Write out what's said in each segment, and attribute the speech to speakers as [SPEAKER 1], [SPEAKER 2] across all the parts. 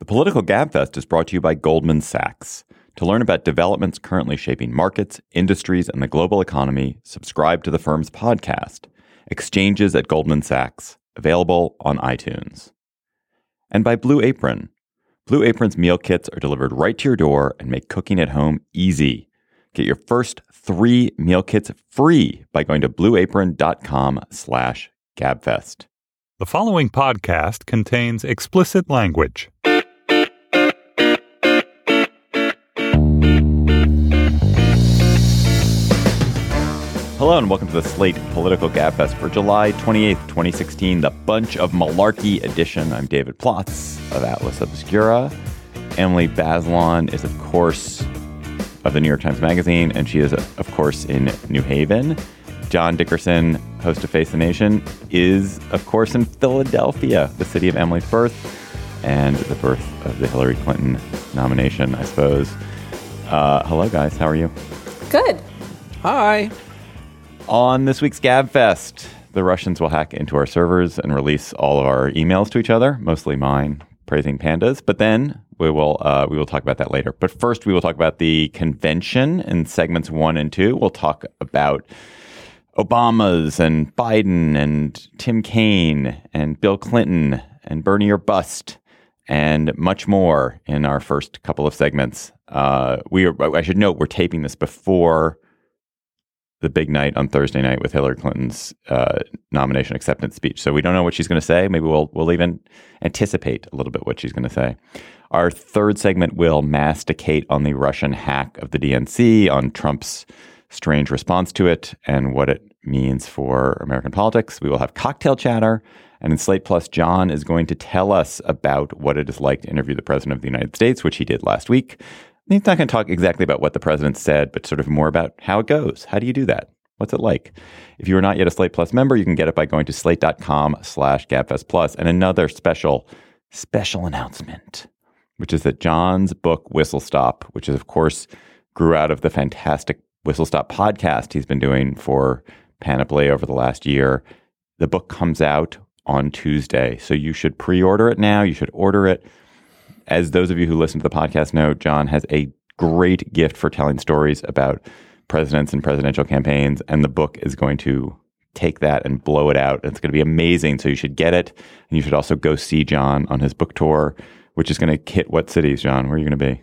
[SPEAKER 1] The Political Gabfest is brought to you by Goldman Sachs. To learn about developments currently shaping markets, industries, and the global economy, subscribe to the firm's podcast, Exchanges at Goldman Sachs, available on iTunes. And by Blue Apron. Blue Apron's meal kits are delivered right to your door and make cooking at home easy. Get your first three meal kits free by going to blueapron.com slash gabfest.
[SPEAKER 2] The following podcast contains explicit language.
[SPEAKER 1] Hello and welcome to the Slate Political Gabfest for July 28th, 2016, the Bunch of Malarkey edition. I'm David Plotz of Atlas Obscura. Emily Bazelon is, of course, of the New York Times Magazine, and she is, of course, in New Haven. John Dickerson, host of Face the Nation, is, of course, in Philadelphia, the city of Emily's birth and the birth of the Hillary Clinton nomination, I suppose. Uh, hello, guys. How are you?
[SPEAKER 3] Good.
[SPEAKER 4] Hi.
[SPEAKER 1] On this week's GabFest, the Russians will hack into our servers and release all of our emails to each other, mostly mine praising pandas. But then we will uh, we will talk about that later. But first, we will talk about the convention in segments one and two. We'll talk about Obama's and Biden and Tim Kaine and Bill Clinton and Bernie or bust and much more in our first couple of segments. Uh, we are, I should note we're taping this before the big night on Thursday night with Hillary Clinton's uh, nomination acceptance speech. So we don't know what she's going to say. Maybe we'll we'll even anticipate a little bit what she's going to say. Our third segment will masticate on the Russian hack of the DNC, on Trump's strange response to it, and what it means for American politics. We will have cocktail chatter. And in Slate Plus, John is going to tell us about what it is like to interview the President of the United States, which he did last week. He's not going to talk exactly about what the president said, but sort of more about how it goes. How do you do that? What's it like? If you are not yet a Slate Plus member, you can get it by going to slate.com slash gabfest plus. And another special, special announcement, which is that John's book, Whistle Stop, which is, of course, grew out of the fantastic Whistle Stop podcast he's been doing for Panoply over the last year. The book comes out on Tuesday. So you should pre order it now. You should order it as those of you who listen to the podcast know, John has a great gift for telling stories about presidents and presidential campaigns, and the book is going to take that and blow it out. It's going to be amazing. So you should get it, and you should also go see John on his book tour, which is going to hit what cities, John? Where are you going to be?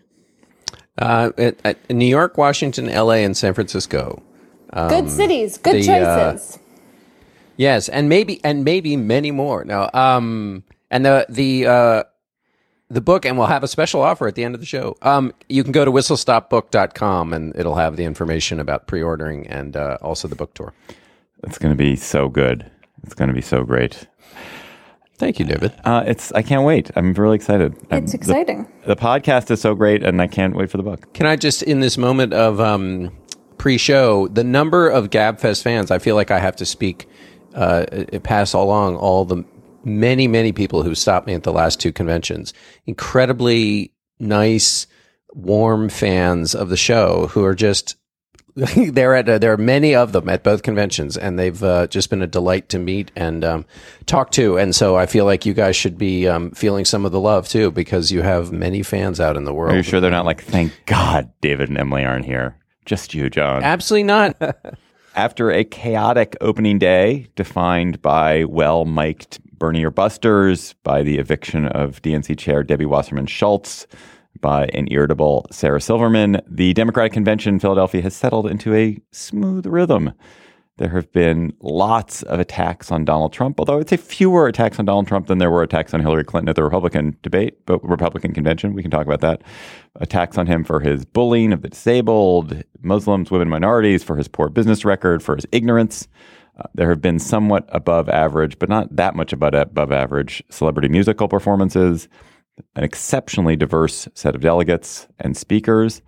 [SPEAKER 4] Uh, at, at New York, Washington, L.A., and San Francisco.
[SPEAKER 3] Um, good cities, good the, choices. Uh,
[SPEAKER 4] yes, and maybe and maybe many more. Now, um, and the the uh, the book, and we'll have a special offer at the end of the show. Um, you can go to whistlestopbook.com and it'll have the information about pre ordering and uh, also the book tour.
[SPEAKER 1] It's going to be so good. It's going to be so great.
[SPEAKER 4] Thank you, David.
[SPEAKER 1] Uh, it's I can't wait. I'm really excited.
[SPEAKER 3] It's
[SPEAKER 1] I'm,
[SPEAKER 3] exciting.
[SPEAKER 1] The, the, podcast is so great, and I can't wait for the book.
[SPEAKER 4] Can I just, in this moment of um, pre-show, the number of Gabfest fans, I feel like I have to speak, uh, pass along all the many, many people who stopped me at the last two conventions. Incredibly nice, warm fans of the show who are just there at uh, there are many of them at both conventions, and they've uh, just been a delight to meet and um, talk to. And so I feel like you guys should be um, feeling some of the love too, because you have many fans out in the world.
[SPEAKER 1] Are you sure they're not like, thank God David and Emily aren't here? Just you, John.
[SPEAKER 4] Absolutely not.
[SPEAKER 1] After a chaotic opening day defined by well mic'd Bernie or Busters, by the eviction of DNC Chair Debbie Wasserman Schultz, by an irritable Sarah Silverman, the Democratic Convention in Philadelphia has settled into a smooth rhythm. There have been lots of attacks on Donald Trump, although I'd say fewer attacks on Donald Trump than there were attacks on Hillary Clinton at the Republican debate, but Republican convention. We can talk about that. Attacks on him for his bullying of the disabled, Muslims, women, minorities, for his poor business record, for his ignorance. There have been somewhat above average, but not that much above, above average celebrity musical performances, an exceptionally diverse set of delegates and speakers.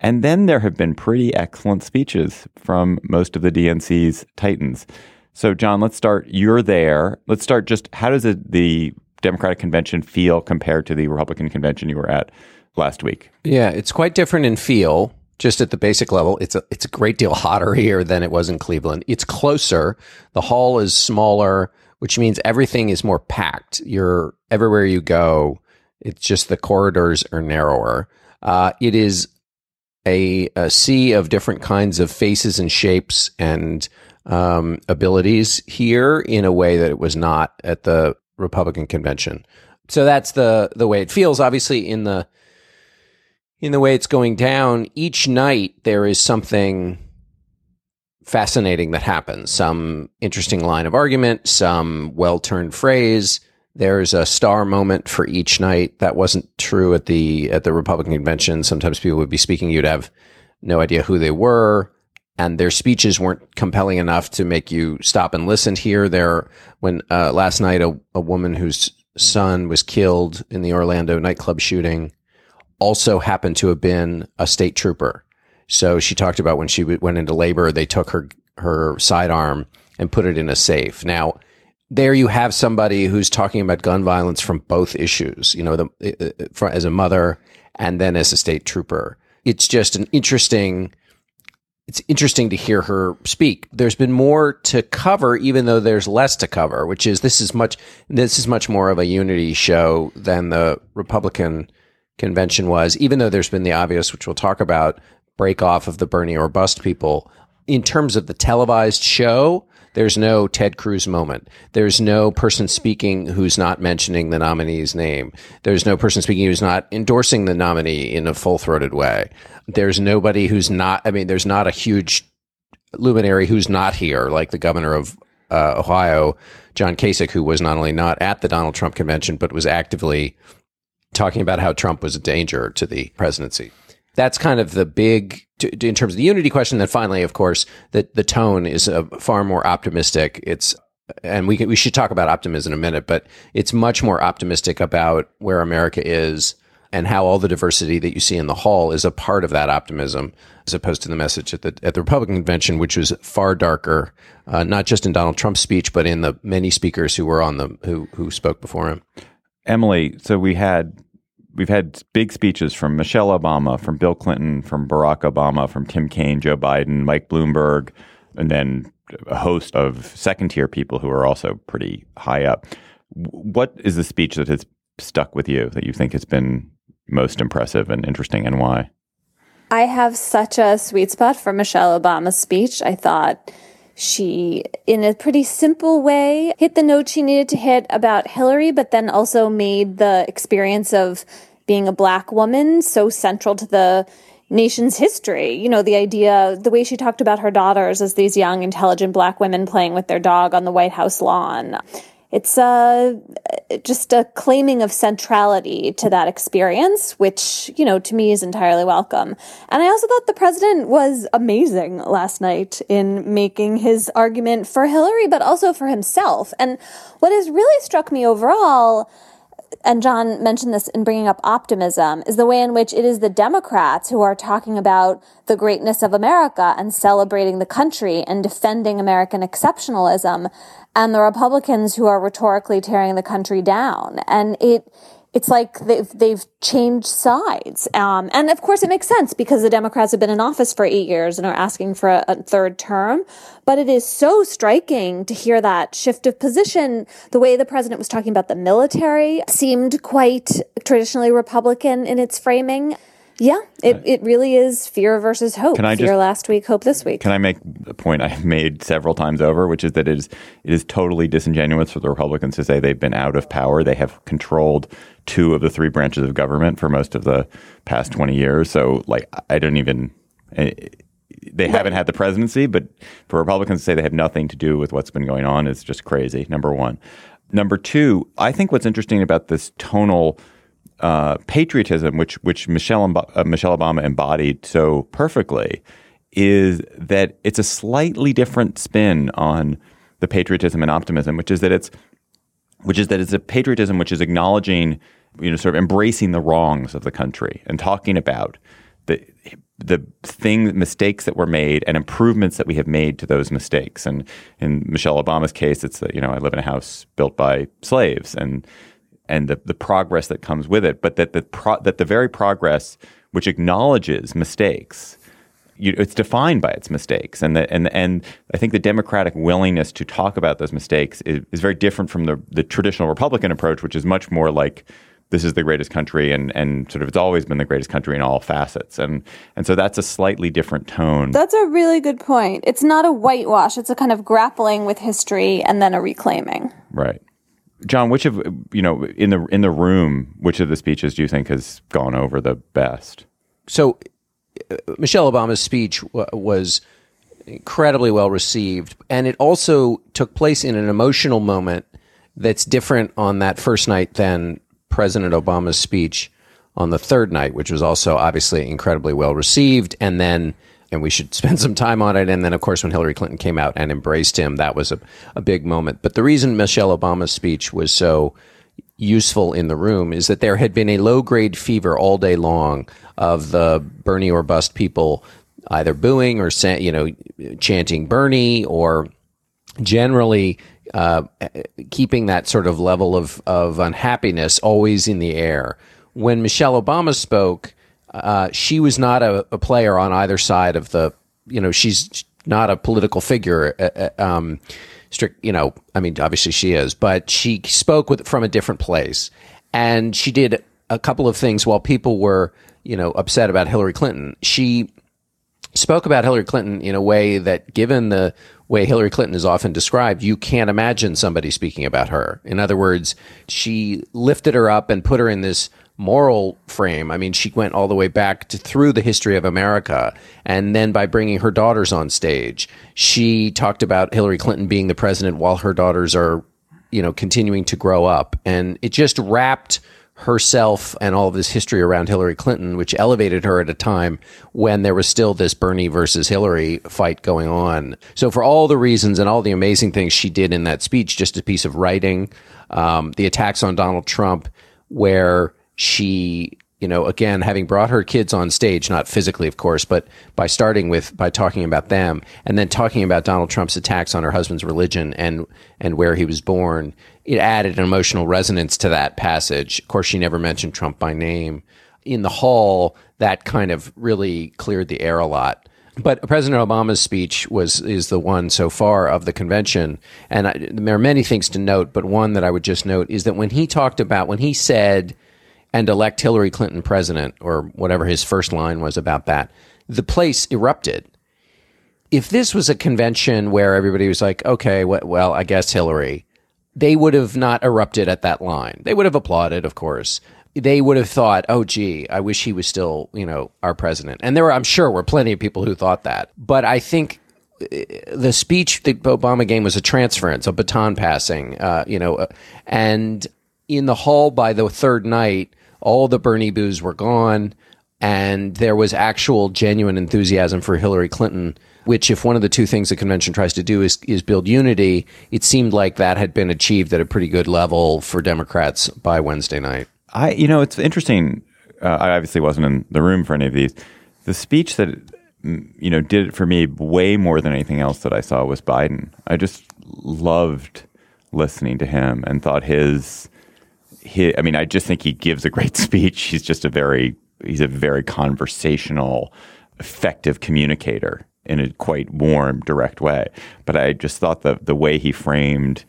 [SPEAKER 1] And then there have been pretty excellent speeches from most of the DNC's titans. So, John, let's start. You're there. Let's start just how does it, the Democratic convention feel compared to the Republican convention you were at last week?
[SPEAKER 4] Yeah, it's quite different in feel just at the basic level, it's a it's a great deal hotter here than it was in Cleveland. It's closer. The hall is smaller, which means everything is more packed. You're everywhere you go. It's just the corridors are narrower. Uh, it is a, a, sea of different kinds of faces and shapes and um, abilities here in a way that it was not at the Republican convention. So that's the the way it feels. Obviously, in the in the way it's going down, each night there is something fascinating that happens. Some interesting line of argument, some well turned phrase. There's a star moment for each night. That wasn't true at the at the Republican convention. Sometimes people would be speaking, you'd have no idea who they were, and their speeches weren't compelling enough to make you stop and listen. Here, there when uh, last night a, a woman whose son was killed in the Orlando nightclub shooting also happened to have been a state trooper. So she talked about when she went into labor, they took her her sidearm and put it in a safe. Now, there you have somebody who's talking about gun violence from both issues. You know, the, for, as a mother and then as a state trooper. It's just an interesting. It's interesting to hear her speak. There's been more to cover, even though there's less to cover. Which is this is much this is much more of a unity show than the Republican convention was, even though there's been the obvious, which we'll talk about, break off of the Bernie or bust people. In terms of the televised show, there's no Ted Cruz moment. There's no person speaking who's not mentioning the nominee's name. There's no person speaking who's not endorsing the nominee in a full throated way. There's nobody who's not, I mean, there's not a huge luminary who's not here, like the governor of uh, Ohio, John Kasich, who was not only not at the Donald Trump convention, but was actively talking about how Trump was a danger to the presidency. That's kind of the big, in terms of the unity question. Then finally, of course, that the tone is uh, far more optimistic. It's, and we can, we should talk about optimism in a minute, but it's much more optimistic about where America is and how all the diversity that you see in the hall is a part of that optimism, as opposed to the message at the at the Republican convention, which was far darker, uh, not just in Donald Trump's speech, but in the many speakers who were on the who who spoke before him.
[SPEAKER 1] Emily, so we had we've had big speeches from Michelle Obama, from Bill Clinton, from Barack Obama, from Tim Kaine, Joe Biden, Mike Bloomberg, and then a host of second tier people who are also pretty high up. What is the speech that has stuck with you that you think has been most impressive and interesting and why?
[SPEAKER 3] I have such a sweet spot for Michelle Obama's speech. I thought she, in a pretty simple way, hit the note she needed to hit about Hillary, but then also made the experience of being a black woman so central to the nation's history. You know, the idea, the way she talked about her daughters as these young, intelligent black women playing with their dog on the White House lawn it's uh, just a claiming of centrality to that experience, which, you know, to me is entirely welcome. And I also thought the president was amazing last night in making his argument for Hillary, but also for himself. And what has really struck me overall and John mentioned this in bringing up optimism, is the way in which it is the Democrats who are talking about the greatness of America and celebrating the country and defending American exceptionalism, and the Republicans who are rhetorically tearing the country down. And it, it's like they've they've changed sides, um, and of course it makes sense because the Democrats have been in office for eight years and are asking for a, a, third term. But it is so striking to hear that shift of position. The way the president was talking about the military seemed quite traditionally Republican in its framing. Yeah, it, it really is fear versus hope. Can I fear just, last week, hope this week.
[SPEAKER 1] Can I make a point I've made several times over, which is that it is it is totally disingenuous for the Republicans to say they've been out of power. They have controlled two of the three branches of government for most of the past twenty years. So, like, I don't even. Eh, they haven't had the presidency, but for Republicans to say they have nothing to do with what's been going on is just crazy. Number one. Number two, I think what's interesting about this tonal uh, patriotism, which which Michelle uh, Michelle Obama embodied so perfectly, is that it's a slightly different spin on the patriotism and optimism, which is that it's which is that it's a patriotism which is acknowledging, you know, sort of embracing the wrongs of the country and talking about the the thing mistakes that were made and improvements that we have made to those mistakes. And in Michelle Obama's case, it's that you know I live in a house built by slaves and and the, the progress that comes with it, but that the pro, that the very progress which acknowledges mistakes, you, it's defined by its mistakes, and the, and and I think the democratic willingness to talk about those mistakes is, is very different from the the traditional Republican approach, which is much more like this is the greatest country and and sort of it's always been the greatest country in all facets. And and so that's a slightly different tone.
[SPEAKER 3] That's a really good point. It's not a whitewash, it's a kind of grappling with history and then a reclaiming.
[SPEAKER 1] right john which of you know in the in the room which of the speeches do you think has gone over the best
[SPEAKER 4] So uh, Michelle Obama's speech w- was incredibly well received, and it also took place in an emotional moment that's different on that first night than President Obama's speech on the third night, which was also obviously incredibly well received. And then, and we should spend some time on it. And then, of course, when Hillary Clinton came out and embraced him, that was a, a big moment. But the reason Michelle Obama's speech was so useful in the room is that there had been a low grade fever all day long of the Bernie or bust people either booing or you know chanting Bernie or generally uh, keeping that sort of level of, of unhappiness always in the air. When Michelle Obama spoke, uh, she was not a, a player on either side of the, you know, she's not a political figure. Uh, uh, um, strict, you know, I mean, obviously she is, but she spoke with from a different place, and she did a couple of things while people were, you know, upset about Hillary Clinton. She spoke about Hillary Clinton in a way that, given the way Hillary Clinton is often described, you can't imagine somebody speaking about her. In other words, she lifted her up and put her in this moral frame. I mean, she went all the way back to through the history of America. And then by bringing her daughters on stage, she talked about Hillary Clinton being the president while her daughters are, you know, continuing to grow up. And it just wrapped herself and all of this history around Hillary Clinton, which elevated her at a time when there was still this Bernie versus Hillary fight going on. So, for all the reasons and all the amazing things she did in that speech, just a piece of writing, um, the attacks on Donald Trump, where she you know, again, having brought her kids on stage, not physically, of course, but by starting with by talking about them, and then talking about Donald Trump's attacks on her husband's religion and and where he was born, it added an emotional resonance to that passage. Of course, she never mentioned Trump by name. In the hall, that kind of really cleared the air a lot. But President Obama's speech was is the one so far of the convention, and I, there are many things to note. But one that I would just note is that when he talked about when he said and elect Hillary Clinton president, or whatever his first line was about that, the place erupted. If this was a convention where everybody was like, okay, well, I guess Hillary, they would have not erupted at that line. They would have applauded, of course. They would have thought, oh, gee, I wish he was still, you know, our president. And there were, I'm sure, were plenty of people who thought that. But I think the speech that Obama gave was a transference, a baton passing, uh, you know, uh, and in the hall by the third night, all the Bernie boos were gone, and there was actual genuine enthusiasm for Hillary Clinton. Which, if one of the two things the convention tries to do is is build unity, it seemed like that had been achieved at a pretty good level for Democrats by Wednesday night.
[SPEAKER 1] I, you know, it's interesting. Uh, I obviously wasn't in the room for any of these. The speech that you know did it for me way more than anything else that I saw was Biden. I just loved listening to him and thought his he, I mean, I just think he gives a great speech. He's just a very, he's a very conversational, effective communicator in a quite warm, direct way. But I just thought the the way he framed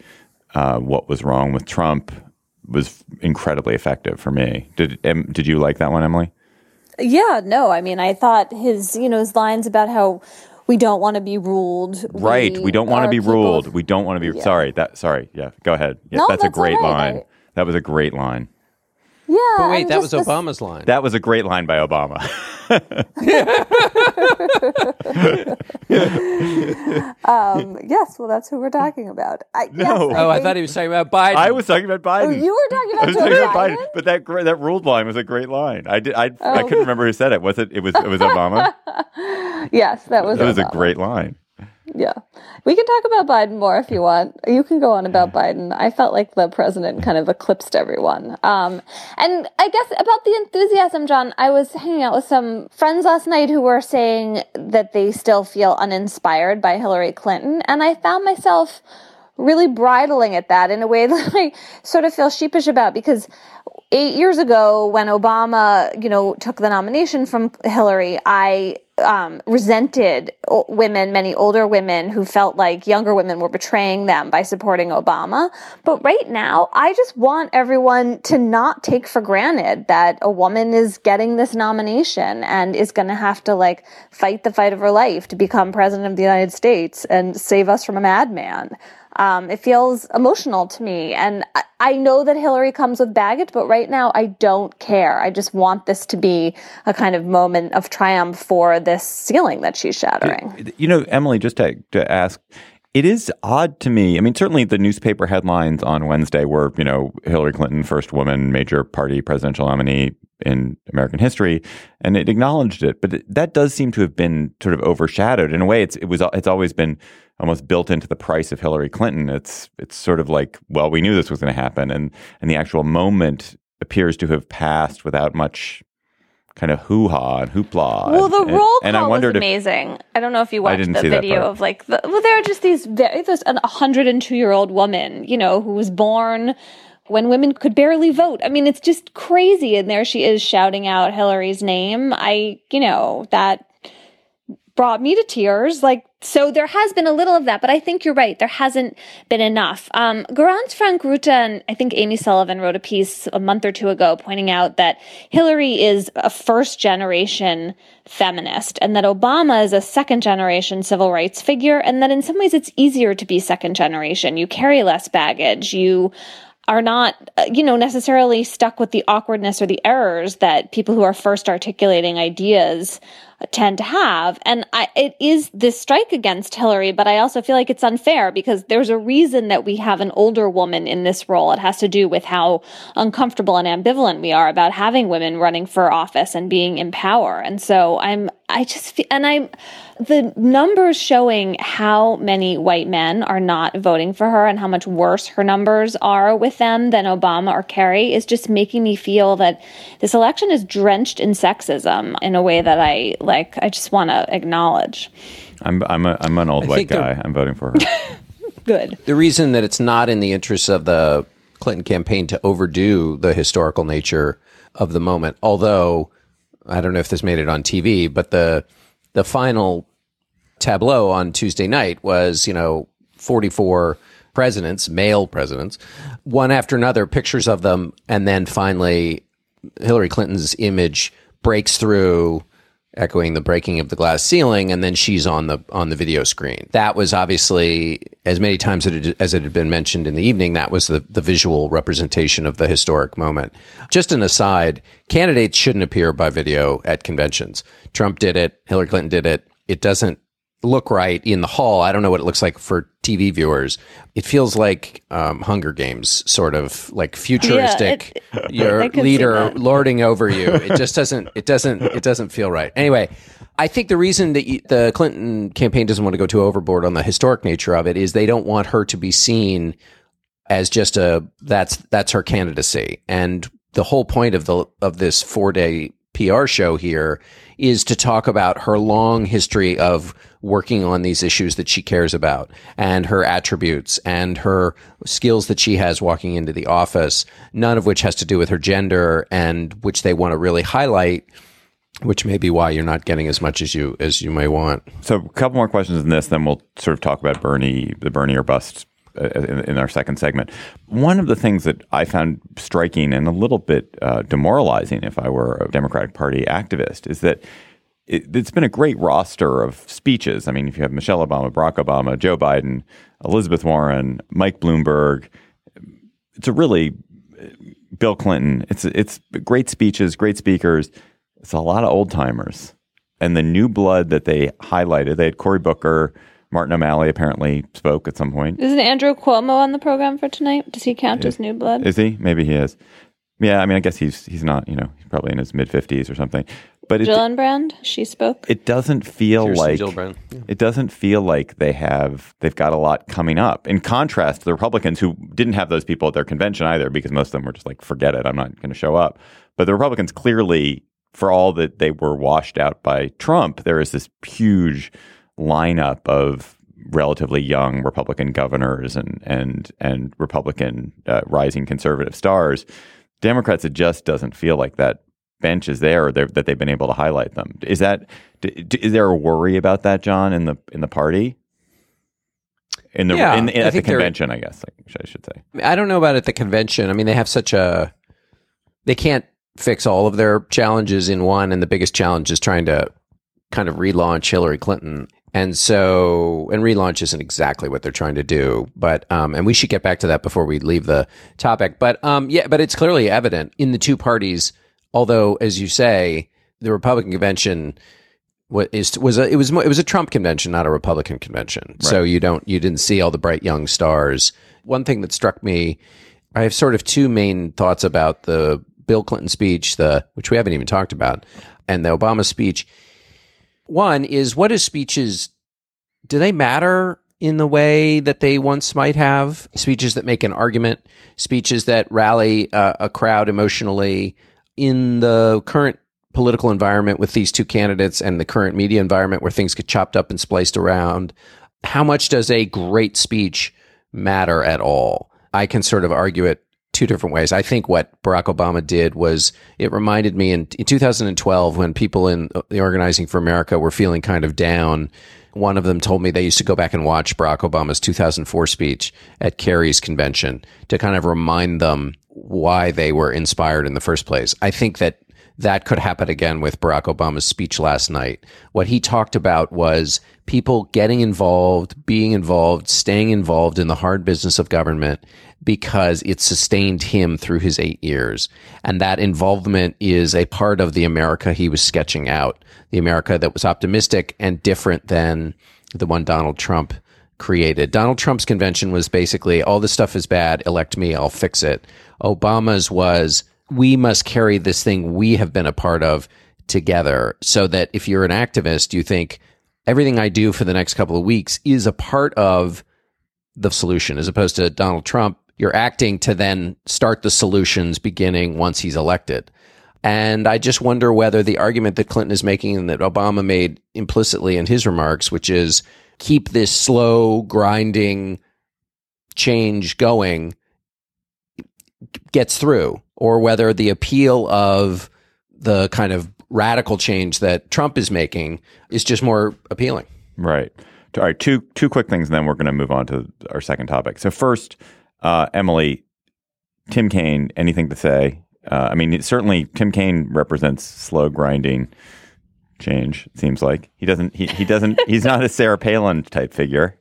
[SPEAKER 1] uh, what was wrong with Trump was incredibly effective for me. Did um, did you like that one, Emily?
[SPEAKER 3] Yeah, no. I mean, I thought his you know his lines about how we don't want to be ruled.
[SPEAKER 1] Right, we, we don't want to be ruled. We don't want to be. Yeah. Sorry, that. Sorry, yeah. Go ahead. Yeah,
[SPEAKER 3] no,
[SPEAKER 1] that's,
[SPEAKER 3] that's,
[SPEAKER 1] a great
[SPEAKER 3] right.
[SPEAKER 1] line.
[SPEAKER 3] I,
[SPEAKER 1] that was a great line.
[SPEAKER 3] Yeah.
[SPEAKER 4] But wait, that was
[SPEAKER 3] this,
[SPEAKER 4] Obama's line.
[SPEAKER 1] That was a great line by Obama.
[SPEAKER 3] um, yes, well, that's who we're talking about. I,
[SPEAKER 1] no.
[SPEAKER 3] Yes,
[SPEAKER 4] oh,
[SPEAKER 3] I,
[SPEAKER 4] I thought he was talking about Biden.
[SPEAKER 1] I was talking about Biden.
[SPEAKER 3] Oh, you were talking about,
[SPEAKER 1] I was
[SPEAKER 3] Joe
[SPEAKER 1] talking
[SPEAKER 3] Biden?
[SPEAKER 1] about Biden. But that that ruled line was a great line. I did. I, I
[SPEAKER 3] Oh.
[SPEAKER 1] couldn't remember who said it. Was it? It was. It was Obama.
[SPEAKER 3] Yes, that was.
[SPEAKER 1] That was a great line.
[SPEAKER 3] Yeah. We can talk about Biden more if you want. You can go on about Biden. I felt like the president kind of eclipsed everyone. Um, and I guess about the enthusiasm, John, I was hanging out with some friends last night who were saying that they still feel uninspired by Hillary Clinton. And I found myself really bridling at that in a way that I sort of feel sheepish about because eight years ago when Obama, you know, took the nomination from Hillary, I um, resented women, many older women who felt like younger women were betraying them by supporting Obama. But right now, I just want everyone to not take for granted that a woman is getting this nomination and is going to have to like fight the fight of her life to become president of the United States and save us from a madman. Um, it feels emotional to me. And I, I know that Hillary comes with baggage, but right now I don't care. I just want this to be a kind of moment of triumph for this ceiling that she's shattering.
[SPEAKER 1] You know, Emily, just to, to ask, it is odd to me. I mean, certainly the newspaper headlines on Wednesday were, you know, Hillary Clinton, first woman, major party presidential nominee in American history, and it acknowledged it. But that does seem to have been sort of overshadowed in a way. It's it was it's always been almost built into the price of Hillary Clinton. It's it's sort of like, well, we knew this was going to happen, and and the actual moment appears to have passed without much kind of hoo ha and hoopla.
[SPEAKER 3] Well, the
[SPEAKER 1] and,
[SPEAKER 3] roll
[SPEAKER 1] and,
[SPEAKER 3] call
[SPEAKER 1] I wondered
[SPEAKER 3] was
[SPEAKER 1] if-
[SPEAKER 3] amazing. I don't know if you watched the video of like the well, there are just these very there's an 102 year old woman, you know, who was born when women could barely vote. I mean, it's just crazy. And there she is shouting out Hillary's name. I, you know, that brought me to tears. Like, so there has been a little of that, but I think you're right. There hasn't been enough. Um, Garance Franke-Ruta and I think Amy Sullivan wrote a piece a month or two ago pointing out that Hillary is a first generation feminist and that Obama is a second generation civil rights figure. And that in some ways it's easier to be second generation. You carry less baggage. You are not, uh, you know, necessarily stuck with the awkwardness or the errors that people who are first articulating ideas tend to have. And I, it is this strike against Hillary, but I also feel like it's unfair because there's a reason that we have an older woman in this role. It has to do with how uncomfortable and ambivalent we are about having women running for office and being in power. And so I'm, I just, fe- and I'm, the numbers showing how many white men are not voting for her and how much worse her numbers are with them than Obama or Kerry is just making me feel that this election is drenched in sexism in a way that I like, I just want to acknowledge.
[SPEAKER 1] I'm I'm a, I'm an old
[SPEAKER 4] I
[SPEAKER 1] white guy. I'm voting for her.
[SPEAKER 3] Good.
[SPEAKER 4] The reason that it's not in the interests of the Clinton campaign to overdo the historical nature of the moment, although I don't know if this made it on TV, but the the final tableau on Tuesday night was, you know, 44 presidents, male presidents, one after another, pictures of them, and then finally Hillary Clinton's image breaks through echoing the breaking of the glass ceiling and then she's on the on the video screen. That was obviously as many times as it, had been mentioned in the evening that was the the visual representation of the historic moment. Just an aside candidates shouldn't appear by video at conventions. Trump did it hillary clinton did it. It doesn't look right in the hall. I don't know what it looks like for TV viewers. It feels like um, Hunger Games, sort of like futuristic.
[SPEAKER 3] I
[SPEAKER 4] your leader lording over you. It just doesn't. It doesn't. It doesn't feel right. Anyway, I think the reason that you, the Clinton campaign doesn't want to go too overboard on the historic nature of it is they don't want her to be seen as just a that's that's her candidacy and the whole point of the of this four day PR show here is to talk about her long history of working on these issues that she cares about and her attributes and her skills that she has walking into the office none of which has to do with her gender and which they want to really highlight which may be why you're not getting as much as you as you may want.
[SPEAKER 1] So, a couple more questions in this, then we'll sort of talk about Bernie, the Bernie or bust in, in our second segment. One of the things that I found striking and a little bit uh, demoralizing, if I were a Democratic Party activist, is that it, it's been a great roster of speeches. I mean, if you have Michelle Obama, Barack Obama, Joe Biden, Elizabeth Warren, Mike Bloomberg, it's a really Bill Clinton. It's it's great speeches, great speakers. It's a lot of old timers, and the new blood that they highlighted. They had Cory Booker, Martin O'Malley apparently spoke at some point.
[SPEAKER 3] Isn't Andrew Cuomo on the program for tonight? Does he count as new blood?
[SPEAKER 1] Is he? Maybe he is. Yeah, I mean, I guess he's he's not. You know, he's probably in his mid fifties or something. But it,
[SPEAKER 3] Gillibrand, she spoke.
[SPEAKER 1] it doesn't feel
[SPEAKER 4] Kirsten
[SPEAKER 1] like
[SPEAKER 4] Gillibrand. Yeah.
[SPEAKER 1] it doesn't feel like they have they've got a lot coming up. In contrast to the Republicans who didn't have those people at their convention either, because most of them were just like, forget it, I'm not going to show up. But the Republicans clearly, for all that they were washed out by Trump, there is this huge lineup of relatively young Republican governors and and and Republican uh, rising conservative stars. Democrats, it just doesn't feel like that bench is there or that they've been able to highlight them. Is that d- d- is there a worry about that, John, in the in the party? In the
[SPEAKER 4] Yeah,
[SPEAKER 1] in, in- at the convention, I guess I should say.
[SPEAKER 4] I don't know about at the convention. I mean, they have such a they can't fix all of their challenges in one, and the biggest challenge is trying to kind of relaunch Hillary Clinton. And so, and relaunch isn't exactly what they're trying to do, but um, and we should get back to that before we leave the topic. But um, yeah, but it's clearly evident in the two parties. Although, as you say, the Republican convention was is, was a, it was it was a Trump convention, not a Republican convention. So you don't you didn't see all the bright young stars. One thing that struck me, I have sort of two main thoughts about the Bill Clinton speech, the which we haven't even talked about, and the Obama speech. One is what is speeches do they matter in the way that they once might have? Speeches that make an argument, speeches that rally uh, a crowd emotionally in the current political environment with these two candidates and the current media environment where things get chopped up and spliced around. How much does a great speech matter at all? I can sort of argue it two different ways. I think what Barack Obama did was it reminded me in, in 2012 when people in uh, the Organizing for America were feeling kind of down. One of them told me they used to go back and watch Barack Obama's 2004 speech at Kerry's convention to kind of remind them why they were inspired in the first place. I think that that could happen again with Barack Obama's speech last night. What he talked about was people getting involved, being involved, staying involved in the hard business of government because it sustained him through his eight years. And that involvement is a part of the America he was sketching out, the America that was optimistic and different than the one Donald Trump created. Donald Trump's convention was basically all this stuff is bad, elect me, I'll fix it. Obama's was we must carry this thing we have been a part of together so that if you're an activist, you think everything I do for the next couple of weeks is a part of the solution as opposed to Donald Trump. You're acting to then start the solutions beginning once he's elected. And I just wonder whether the argument that Clinton is making and that Obama made implicitly in his remarks, which is keep this slow, grinding change going, gets through, or whether the appeal of the kind of radical change that Trump is making is just more appealing.
[SPEAKER 1] Right. All right. Two two quick things, and then we're going to move on to our second topic. So first, uh, Emily, Tim Kaine. Anything to say? Uh, I mean, certainly Tim Kaine represents slow grinding change. It seems like he doesn't. He, he doesn't. he's not a Sarah Palin type figure.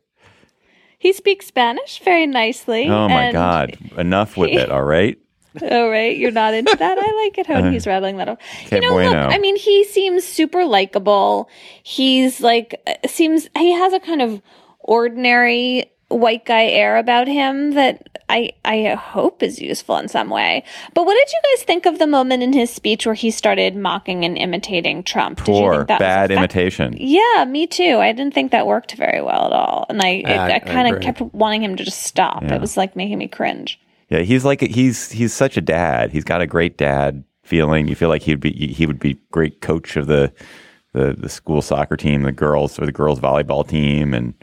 [SPEAKER 3] He speaks Spanish very nicely.
[SPEAKER 1] Oh my God! Enough with it. All right.
[SPEAKER 3] Oh, right. You're not into that. I like it when he's rattling that off. You know,
[SPEAKER 1] bueno.
[SPEAKER 3] look, I mean, he seems super likable. He's like, uh, seems, he has a kind of ordinary white guy air about him that I, I hope is useful in some way. But what did you guys think of the moment in his speech where he started mocking and imitating Trump? Did you
[SPEAKER 1] Poor
[SPEAKER 3] think that
[SPEAKER 1] bad
[SPEAKER 3] effective?
[SPEAKER 1] imitation.
[SPEAKER 3] Yeah, me too. I didn't think that worked very well at all. And I, it,
[SPEAKER 4] I-
[SPEAKER 3] I,
[SPEAKER 4] I
[SPEAKER 3] kind of kept wanting him to just stop.
[SPEAKER 1] Yeah.
[SPEAKER 3] It was like making me cringe.
[SPEAKER 1] Yeah, he's like he's he's such a dad. He's got a great dad feeling. You feel like he'd be he would be great coach of the the the school soccer team, the girls or the girls volleyball team, and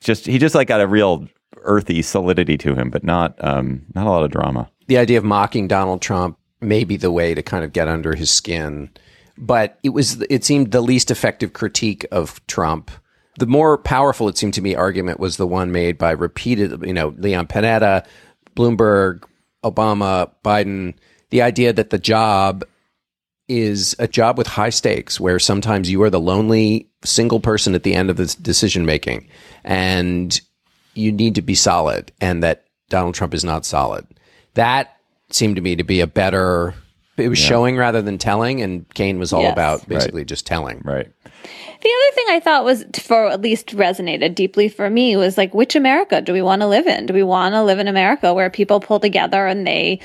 [SPEAKER 1] just he just like got a real earthy solidity to him, but not um not a lot of drama.
[SPEAKER 4] the idea of mocking Donald Trump may be the way to kind of get under his skin. But it was it seemed the least effective critique of Trump. The more powerful it seemed to me argument was the one made by repeated, you know, Leon Panetta, Bloomberg, Obama, Biden, the idea that the job is a job with high stakes where sometimes you are the lonely single person at the end of this decision making and you need to be solid and that Donald Trump is not solid. That seemed to me to be a better it was showing rather than telling and Kaine was all
[SPEAKER 3] Yes.
[SPEAKER 4] about basically just telling.
[SPEAKER 1] Right.
[SPEAKER 3] The other thing I thought was, for at least resonated deeply for me, was like, which America do we want to live in? Do we want to live in America where people pull together and they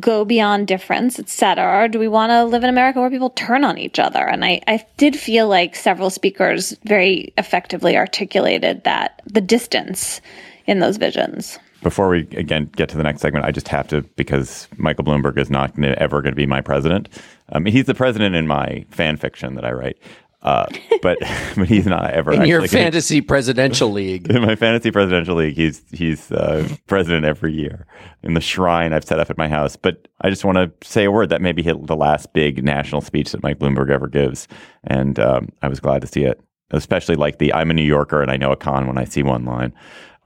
[SPEAKER 3] go beyond difference, etc.? Or do we want to live in America where people turn on each other? And I, I did feel like several speakers very effectively articulated that the distance in those visions.
[SPEAKER 1] Before we again get to the next segment, I just have to because Michael Bloomberg is not gonna, ever going to be my president. Um, he's the president in my fan fiction that I write. Uh, but but he's not ever
[SPEAKER 4] in your
[SPEAKER 1] actually gonna-
[SPEAKER 4] fantasy presidential league.
[SPEAKER 1] in my fantasy presidential league, he's he's uh, president every year in the shrine I've set up at my house. But I just want to say a word that maybe hit the last big national speech that Mike Bloomberg ever gives, and um, I was glad to see it. Especially like the "I'm a New Yorker and I know a con when I see one" line.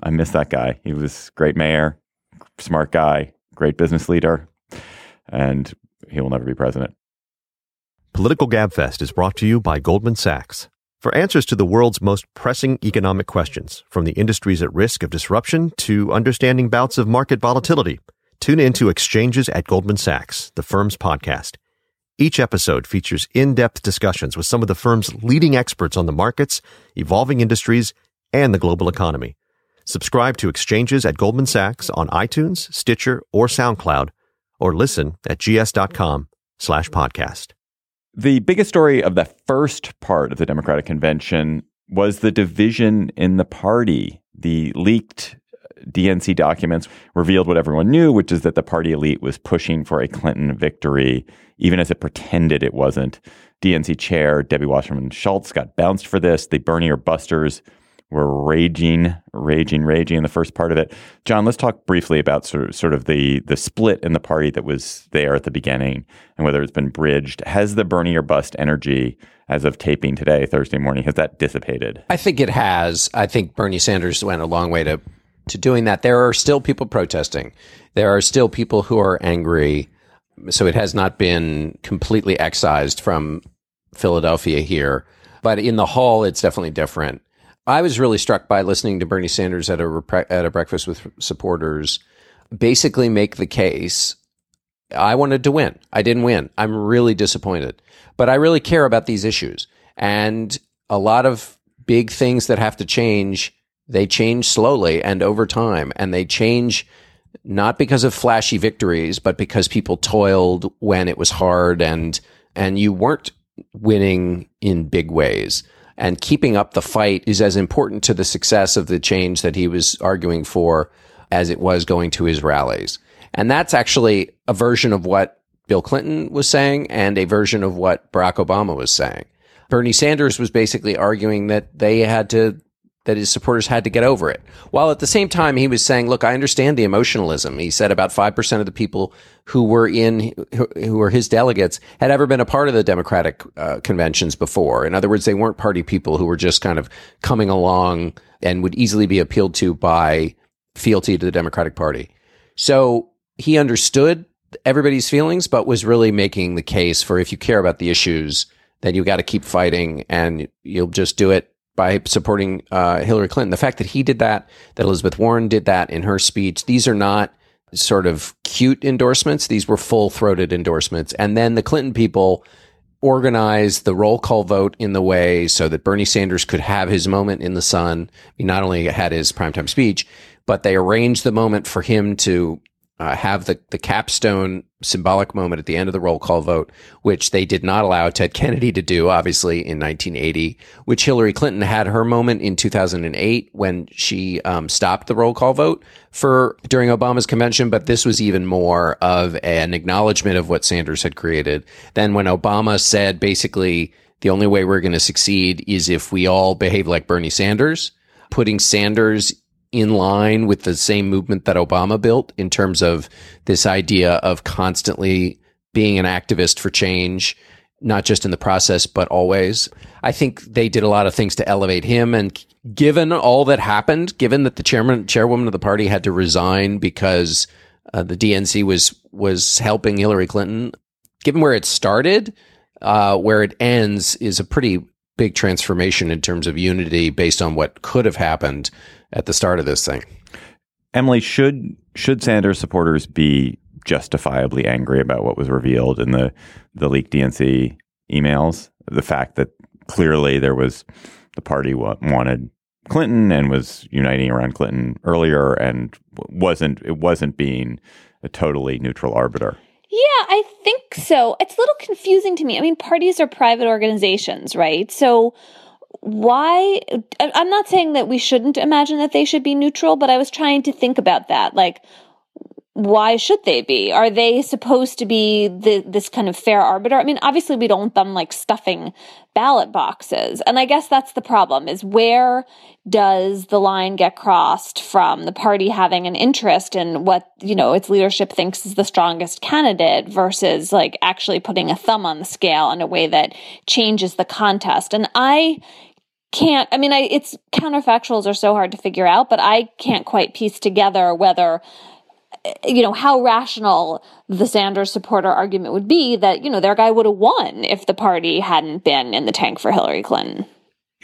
[SPEAKER 1] I miss that guy. He was great mayor, smart guy, great business leader, and he will never be president.
[SPEAKER 5] Political Gabfest is brought to you by Goldman Sachs. For answers to the world's most pressing economic questions, from the industries at risk of disruption to understanding bouts of market volatility, tune into Exchanges at Goldman Sachs, the firm's podcast. Each episode features in depth discussions with some of the firm's leading experts on the markets, evolving industries, and the global economy. Subscribe to Exchanges at Goldman Sachs on iTunes, Stitcher, or SoundCloud, or listen at gs.com slash podcast.
[SPEAKER 1] The biggest story of the first part of the Democratic convention was the division in the party. The leaked uh, DNC documents revealed what everyone knew, which is that the party elite was pushing for a Clinton victory, even as it pretended it wasn't. DNC chair Debbie Wasserman Schultz got bounced for this. The Bernie or Busters were raging, raging, raging in the first part of it. John, let's talk briefly about sort of, sort of the the split in the party that was there at the beginning and whether it's been bridged. Has the Bernie or bust energy as of taping today, Thursday morning, has that dissipated?
[SPEAKER 4] I think it has. I think Bernie Sanders went a long way to to doing that. There are still people protesting. There are still people who are angry. So it has not been completely excised from Philadelphia here. But in the hall, it's definitely different. I was really struck by listening to Bernie Sanders at a repre- at a breakfast with supporters basically make the case I wanted to win. I didn't win. I'm really disappointed. But I really care about these issues. And a lot of big things that have to change, they change slowly and over time. And they change not because of flashy victories, but because people toiled when it was hard and and you weren't winning in big ways. And keeping up the fight is as important to the success of the change that he was arguing for as it was going to his rallies. And that's actually a version of what Bill Clinton was saying and a version of what Barack Obama was saying. Bernie Sanders was basically arguing that they had to, that his supporters had to get over it. While at the same time, he was saying, look, I understand the emotionalism. He said about 5% of the people who were in, who were his delegates had ever been a part of the Democratic uh, conventions before. In other words, they weren't party people who were just kind of coming along and would easily be appealed to by fealty to the Democratic Party. So he understood everybody's feelings, but was really making the case for if you care about the issues, then you got to keep fighting and you'll just do it by supporting uh, Hillary Clinton. The fact that he did that, that Elizabeth Warren did that in her speech, these are not sort of cute endorsements. These were full throated endorsements. And then the Clinton people organized the roll call vote in the way so that Bernie Sanders could have his moment in the sun. He not only had his primetime speech, but they arranged the moment for him to uh, have the, the capstone symbolic moment at the end of the roll call vote, which they did not allow Ted Kennedy to do, obviously, in 1980, which Hillary Clinton had her moment in 2008 when she um, stopped the roll call vote for during Obama's convention. But this was even more of an acknowledgement of what Sanders had created. Then when Obama said basically, the only way we're going to succeed is if we all behave like Bernie Sanders, putting Sanders in line with the same movement that Obama built in terms of this idea of constantly being an activist for change, not just in the process, but always. I think they did a lot of things to elevate him. And given all that happened, given that the chairman, chairwoman of the party had to resign because uh, the DNC was, was helping Hillary Clinton, given where it started, uh, where it ends is a pretty big transformation in terms of unity based on what could have happened at the start of this thing.
[SPEAKER 1] Emily, should should Sanders supporters be justifiably angry about what was revealed in the the leaked DNC emails? The fact that clearly there was the party wanted Clinton and was uniting around Clinton earlier, and wasn't it wasn't being a totally neutral arbiter.
[SPEAKER 3] Yeah, I think so. It's a little confusing to me. I mean, parties are private organizations, right? So why I'm not saying that we shouldn't imagine that they should be neutral, but I was trying to think about that. Like why should they be? Are they supposed to be the, this kind of fair arbiter? I mean, obviously we don't want them like stuffing ballot boxes. And I guess that's the problem is where does the line get crossed from the party having an interest in what, you know, its leadership thinks is the strongest candidate versus like actually putting a thumb on the scale in a way that changes the contest. And I can't, I mean, I, it's counterfactuals are so hard to figure out, but I can't quite piece together whether eh, you know, how rational the Sanders supporter argument would be that, you know, their guy would have won if the party hadn't been in the tank for Hillary Clinton.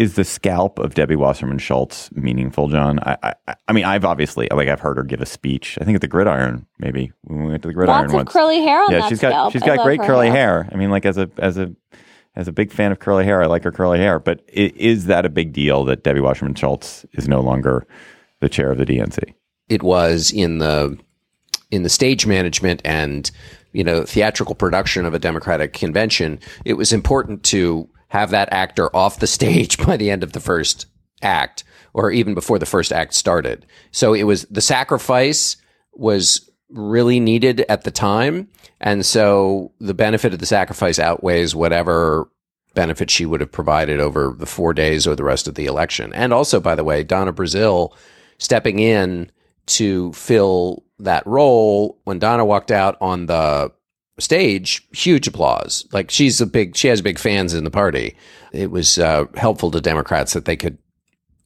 [SPEAKER 1] Is the scalp of Debbie Wasserman Schultz meaningful, John? I, I, I mean, I've obviously like I've heard her give a speech. I think at the Gridiron, maybe when we went to the Gridiron
[SPEAKER 3] Lots
[SPEAKER 1] once.
[SPEAKER 3] of curly hair on
[SPEAKER 1] yeah,
[SPEAKER 3] that
[SPEAKER 1] she's
[SPEAKER 3] scalp.
[SPEAKER 1] got she's
[SPEAKER 3] I
[SPEAKER 1] got
[SPEAKER 3] love
[SPEAKER 1] great curly
[SPEAKER 3] hair.
[SPEAKER 1] hair. I mean, like as a as a as a big fan of curly hair, I like her curly hair. But i- is that a big deal that Debbie Wasserman Schultz is no longer the chair of the DNC?
[SPEAKER 4] it was in the in the stage management and you know theatrical production of a democratic convention it was important to have that actor off the stage by the end of the first act or even before the first act started so it was the sacrifice was really needed at the time and so the benefit of the sacrifice outweighs whatever benefit she would have provided over the four days or the rest of the election and also by the way donna brazile stepping in to fill that role. When Donna walked out on the stage, huge applause. Like she's a big, she has big fans in the party. It was uh, helpful to Democrats that they could,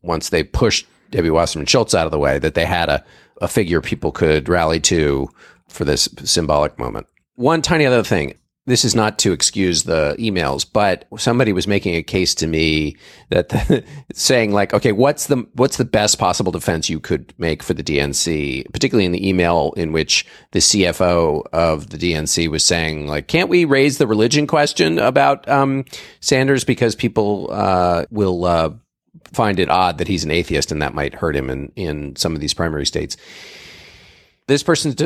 [SPEAKER 4] once they pushed Debbie Wasserman Schultz out of the way, that they had a, a figure people could rally to for this symbolic moment. One tiny other thing. This is not to excuse the emails, but somebody was making a case to me that the, saying like, okay, what's the what's the best possible defense you could make for the DNC, particularly in the email in which the CFO of the DNC was saying like, can't we raise the religion question about um, Sanders because people uh, will uh, find it odd that he's an atheist and that might hurt him in in some of these primary states. This person's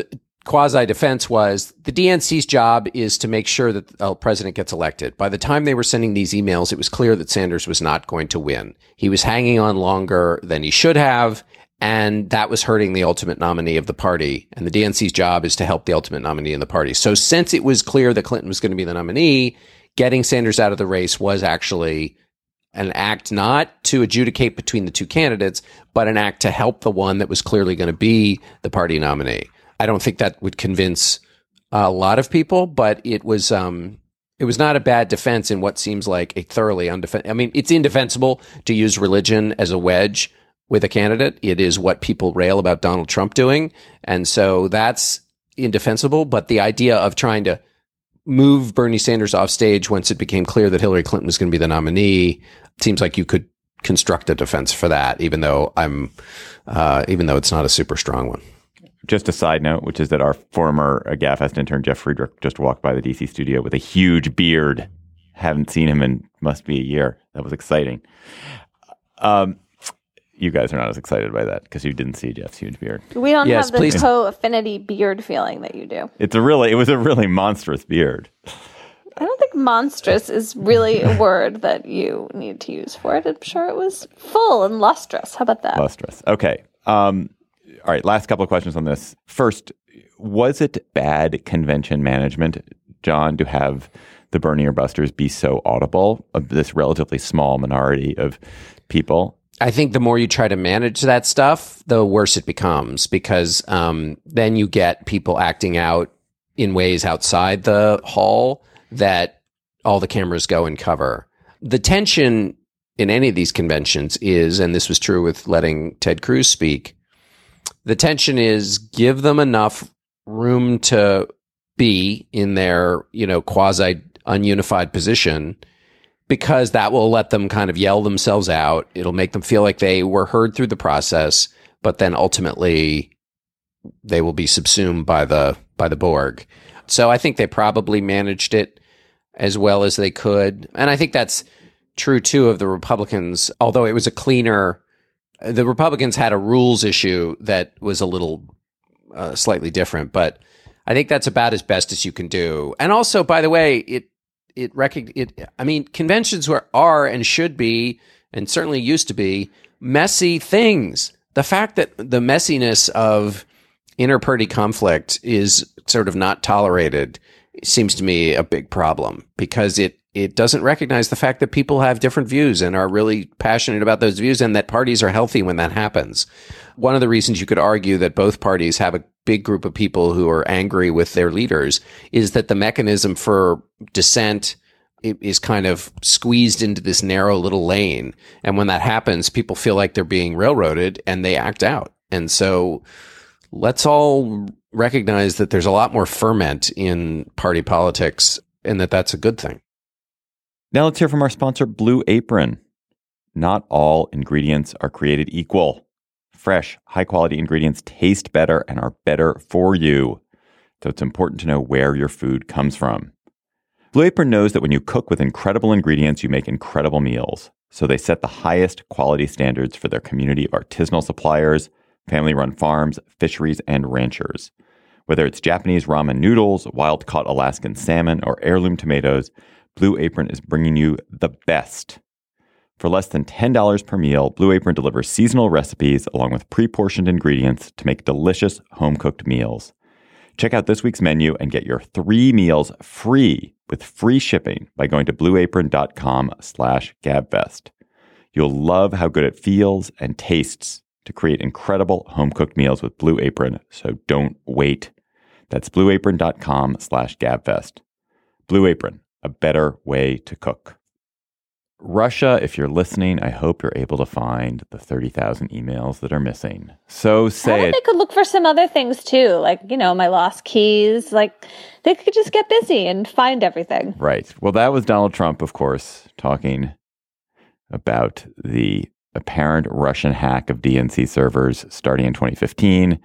[SPEAKER 4] quasi defense was the DNC's job is to make sure that the president gets elected. By the time they were sending these emails, it was clear that Sanders was not going to win. He was hanging on longer than he should have. And that was hurting the ultimate nominee of the party. And the DNC's job is to help the ultimate nominee in the party. So since it was clear that Clinton was going to be the nominee, getting Sanders out of the race was actually an act not to adjudicate between the two candidates, but an act to help the one that was clearly going to be the party nominee. I don't think that would convince a lot of people, but it was um, it was not a bad defense in what seems like a thoroughly undefensible. I mean, it's indefensible to use religion as a wedge with a candidate. It is what people rail about Donald Trump doing, and so that's indefensible. But the idea of trying to move Bernie Sanders off stage once it became clear that Hillary Clinton was going to be the nominee seems like you could construct a defense for that, even though I'm, uh, even though it's not a super strong one.
[SPEAKER 1] Just a side note, which is that our former uh, Gabfest intern Jeff Friedrich just walked by the DC studio with a huge beard. Haven't seen him in must be a year. That was exciting. Um, you guys are not as excited by that because you didn't see Jeff's huge beard.
[SPEAKER 3] We don't
[SPEAKER 4] Yes,
[SPEAKER 3] have the
[SPEAKER 4] please.
[SPEAKER 3] toe affinity beard feeling that you do.
[SPEAKER 1] It's a really, it was a really monstrous beard.
[SPEAKER 3] I don't think monstrous is really a word that you need to use for it. I'm sure it was full and lustrous. How about that?
[SPEAKER 1] lustrous. Okay. Um, all right. Last couple of questions on this. First, was it bad convention management, John, to have the Bernie or Busters be so audible of this relatively small minority of people?
[SPEAKER 4] I think the more you try to manage that stuff, the worse it becomes because um, then you get people acting out in ways outside the hall that all the cameras go and cover. The tension in any of these conventions is, and this was true with letting Ted Cruz speak, the tension is give them enough room to be in their, you know, quasi ununified position because that will let them kind of yell themselves out. It'll make them feel like they were heard through the process, but then ultimately they will be subsumed by the by the Borg. So I think they probably managed it as well as they could. And I think that's true too of the Republicans, although it was a cleaner the Republicans had a rules issue that was a little uh, slightly different, but I think that's about as best as you can do. And also, by the way, it it recog- it I mean, conventions were are and should be, and certainly used to be, messy things. The fact that the messiness of inter-party conflict is sort of not tolerated seems to me a big problem because it it doesn't recognize the fact that people have different views and are really passionate about those views and that parties are healthy when that happens. One of the reasons you could argue that both parties have a big group of people who are angry with their leaders is that the mechanism for dissent is kind of squeezed into this narrow little lane. And when that happens, people feel like they're being railroaded and they act out. And so let's all recognize that there's a lot more ferment in party politics and that that's a good thing.
[SPEAKER 1] Now let's hear from our sponsor, Blue Apron. Not all ingredients are created equal. Fresh, high quality ingredients taste better and are better for you. So it's important to know where your food comes from. Blue Apron knows that when you cook with incredible ingredients, you make incredible meals. So they set the highest quality standards for their community of artisanal suppliers, family run farms, fisheries, and ranchers. Whether it's Japanese ramen noodles, wild caught Alaskan salmon, or heirloom tomatoes, Blue Apron is bringing you the best. For less than $10 per meal, Blue Apron delivers seasonal recipes along with pre portioned ingredients to make delicious home cooked meals. Check out this week's menu and get your three meals free with free shipping by going to blueapron.com slash gabfest. You'll love how good it feels and tastes to create incredible home cooked meals with Blue Apron, so don't wait. That's blueapron.com slash gabfest. Blue Apron, a better way to cook. Russia, if you're listening, I hope you're able to find the 30,000 emails that are missing. So say it.
[SPEAKER 3] They could look for some other things too, like, you know, my lost keys. Like, they could just get busy and find everything.
[SPEAKER 1] Right. Well, that was Donald Trump, of course, talking about the apparent Russian hack of DNC servers starting in 2015.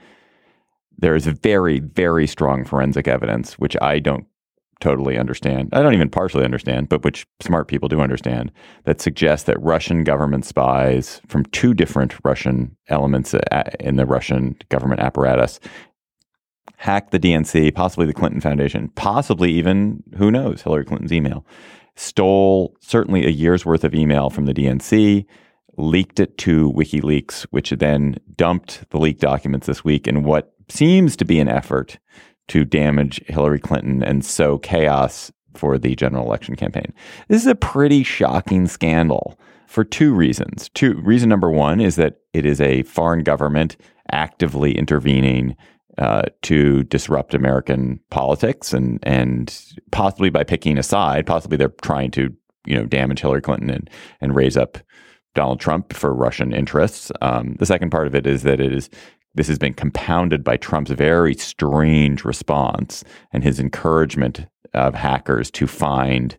[SPEAKER 1] There is very, very strong forensic evidence, which I don't totally understand. I don't even partially understand, but which smart people do understand that suggests that Russian government spies from two different Russian elements uh, in the Russian government apparatus hacked the DNC, possibly the Clinton Foundation, possibly even, who knows, Hillary Clinton's email, stole certainly a year's worth of email from the DNC, leaked it to WikiLeaks, which then dumped the leaked documents this week in what seems to be an effort to damage Hillary Clinton and sow chaos for the general election campaign. This is a pretty shocking scandal for two reasons. Two reason number one is that it is a foreign government actively intervening uh, to disrupt American politics and and possibly by picking a side, possibly they're trying to you know damage Hillary Clinton and and raise up Donald Trump for Russian interests. Um, the second part of it is that it is this has been compounded by Trump's very strange response and his encouragement of hackers to find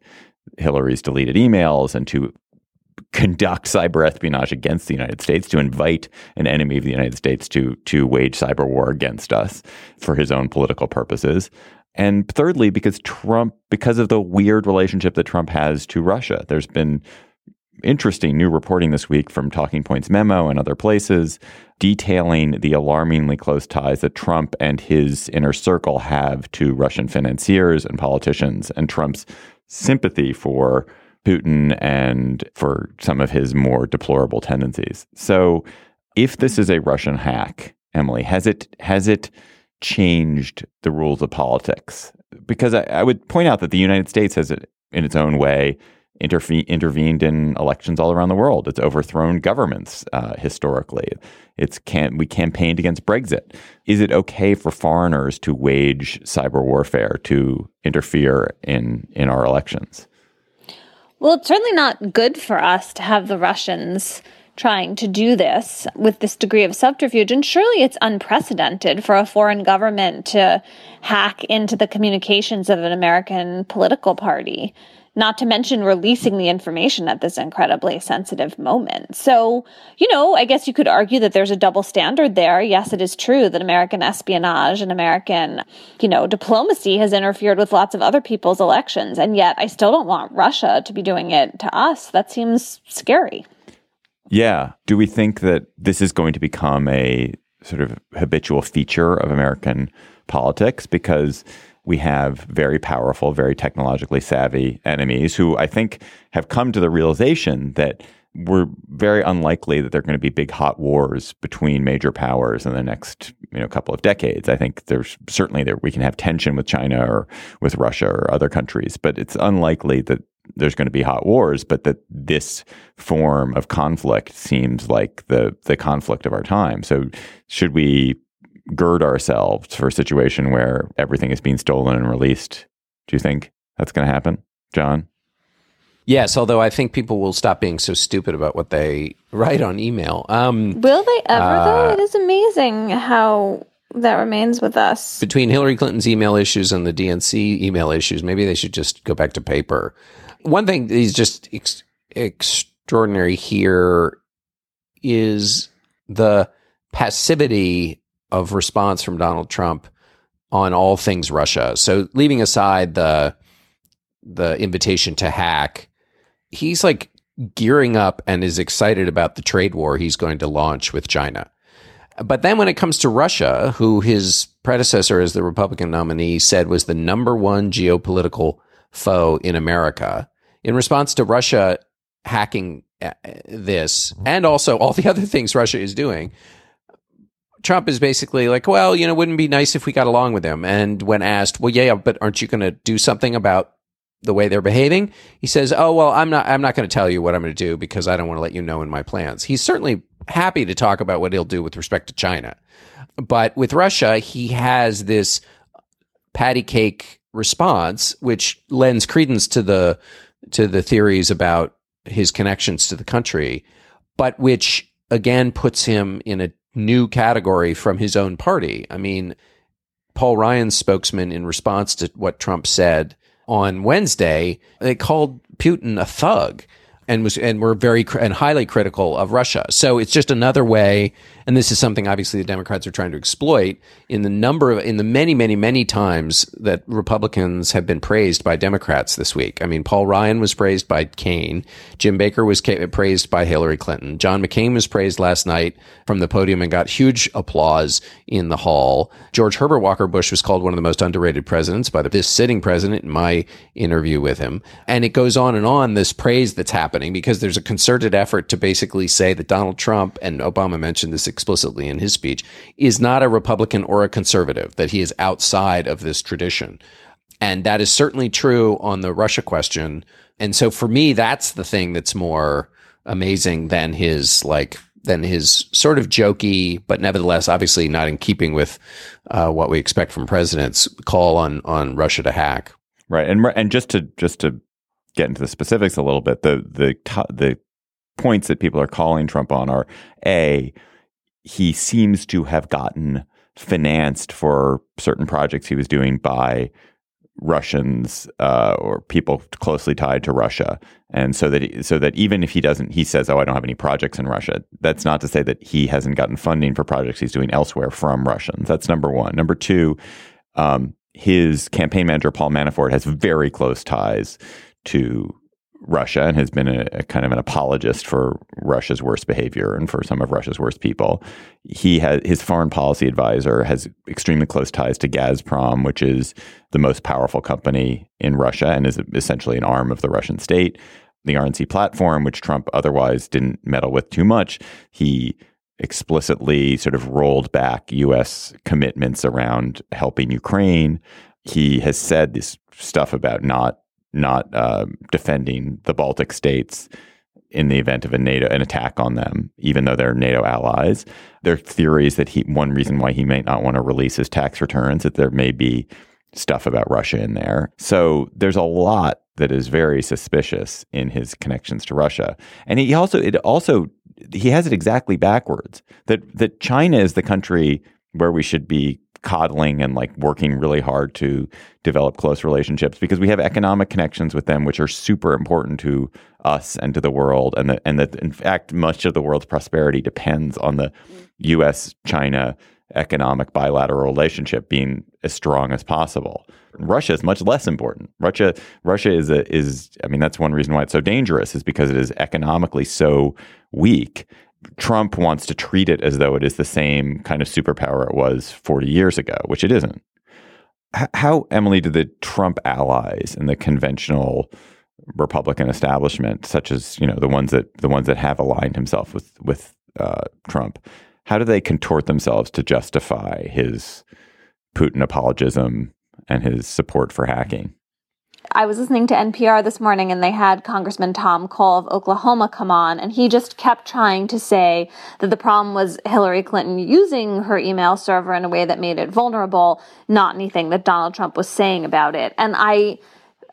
[SPEAKER 1] Hillary's deleted emails and to conduct cyber espionage against the United States, to invite an enemy of the United States to to wage cyber war against us for his own political purposes. And thirdly, because Trump, because of the weird relationship that Trump has to Russia, there's been interesting new reporting this week from Talking Points Memo and other places detailing the alarmingly close ties that Trump and his inner circle have to Russian financiers and politicians, and Trump's sympathy for Putin and for some of his more deplorable tendencies. So, if this is a Russian hack, Emily, has it has it changed the rules of politics? Because I, I would point out that the United States has, it in its own way, interve- intervened in elections all around the world. It's overthrown governments uh, historically. It's can we campaigned against Brexit. Is it okay for foreigners to wage cyber warfare to interfere in in our elections?
[SPEAKER 3] Well, it's certainly not good for us to have the Russians trying to do this with this degree of subterfuge. And surely it's unprecedented for a foreign government to hack into the communications of an American political party not to mention releasing the information at this incredibly sensitive moment. So, you know, I guess you could argue that there's a double standard there. Yes, it is true that American espionage and American, you know, diplomacy has interfered with lots of other people's elections. And yet I still don't want Russia to be doing it to us. That seems scary.
[SPEAKER 1] Yeah. Do we think that this is going to become a sort of habitual feature of American politics? Because we have very powerful, very technologically savvy enemies who I think have come to the realization that we're very unlikely that there are going to be big hot wars between major powers in the next you know couple of decades. I think there's certainly there we can have tension with China or with Russia or other countries, but it's unlikely that there's going to be hot wars, but that this form of conflict seems like the the conflict of our time. So should we gird ourselves for a situation where everything is being stolen and released? Do you think that's going to happen, John?
[SPEAKER 4] Yes, although I think people will stop being so stupid about what they write on email. Um,
[SPEAKER 3] Will they ever,
[SPEAKER 4] Uh,
[SPEAKER 3] though? It is amazing how that remains with us.
[SPEAKER 4] between Hillary Clinton's email issues and the DNC email issues, maybe they should just go back to paper. One thing that is just ex- extraordinary here is the passivity of response from Donald Trump on all things Russia. So leaving aside the the invitation to hack, he's like gearing up and is excited about the trade war he's going to launch with China. But then when it comes to Russia, who his predecessor as the Republican nominee said was the number one geopolitical foe in America, in response to Russia hacking uh, this and also all the other things Russia is doing, Trump is basically like, well, you know, wouldn't be nice if we got along with them? And when asked, well, yeah, but aren't you going to do something about the way they're behaving? He says, oh, well, I'm not, I'm not going to tell you what I'm going to do because I don't want to let you know in my plans. He's certainly happy to talk about what he'll do with respect to China. But with Russia, he has this patty cake response, which lends credence to the, to the theories about his connections to the country, but which again puts him in a new category from his own party. I mean, Paul Ryan's spokesman, in response to what Trump said on Wednesday, they called Putin a thug and was and were very and highly critical of Russia. So it's just another way, and this is something obviously the Democrats are trying to exploit in the number of in the many many many times that Republicans have been praised by Democrats this week. I mean, Paul Ryan was praised by Kaine, Jim Baker was praised by Hillary Clinton, John McCain was praised last night from the podium and got huge applause in the hall. George Herbert Walker Bush was called one of the most underrated presidents by the, this sitting president in my interview with him, and it goes on and on this praise that's happening because there's a concerted effort to basically say that Donald Trump, and Obama mentioned this explicitly in his speech, is not a Republican or a conservative, that he is outside of this tradition. And that is certainly true on the Russia question. And so for me, that's the thing that's more amazing than his like than his sort of jokey, but nevertheless, obviously not in keeping with uh, what we expect from presidents call on on Russia to hack.
[SPEAKER 1] Right, and and just to just to get into the specifics a little bit, the the the points that people are calling Trump on are a he seems to have gotten financed for certain projects he was doing by Russians uh, or people closely tied to Russia, and so that he, so that even if he doesn't, he says, "Oh, I don't have any projects in Russia." That's not to say that he hasn't gotten funding for projects he's doing elsewhere from Russians. That's number one. Number two, um, his campaign manager Paul Manafort has very close ties to Russia and has been a, a, kind of an apologist for Russia's worst behavior and for some of Russia's worst people. He has his foreign policy advisor has extremely close ties to Gazprom, which is the most powerful company in Russia and is essentially an arm of the Russian state. The RNC platform, which Trump otherwise didn't meddle with too much, he explicitly sort of rolled back U.S. commitments around helping Ukraine. He has said this stuff about not not uh, defending the Baltic states in the event of a NATO an attack on them, even though they're NATO allies. There are theories that he one reason why he may not want to release his tax returns that there may be stuff about Russia in there. So there's a lot that is very suspicious in his connections to Russia, and he also it also he has it exactly backwards that that China is the country where we should be coddling and like working really hard to develop close relationships because we have economic connections with them which are super important to us and to the world and that and that in fact much of the world's prosperity depends on the US China economic bilateral relationship being as strong as possible. Russia is much less important. Russia Russia is a, is I mean that's one reason why it's so dangerous is because it is economically so weak Trump wants to treat it as though it is the same kind of superpower it was 40 years ago, which it isn't. H- how, Emily, do the Trump allies and the conventional Republican establishment, such as you know the ones that the ones that have aligned himself with with uh, Trump, how do they contort themselves to justify his Putin apologism and his support for hacking?
[SPEAKER 3] I was listening to NPR this morning and they had Congressman Tom Cole of Oklahoma come on and he just kept trying to say that the problem was Hillary Clinton using her email server in a way that made it vulnerable, not anything that Donald Trump was saying about it. And I,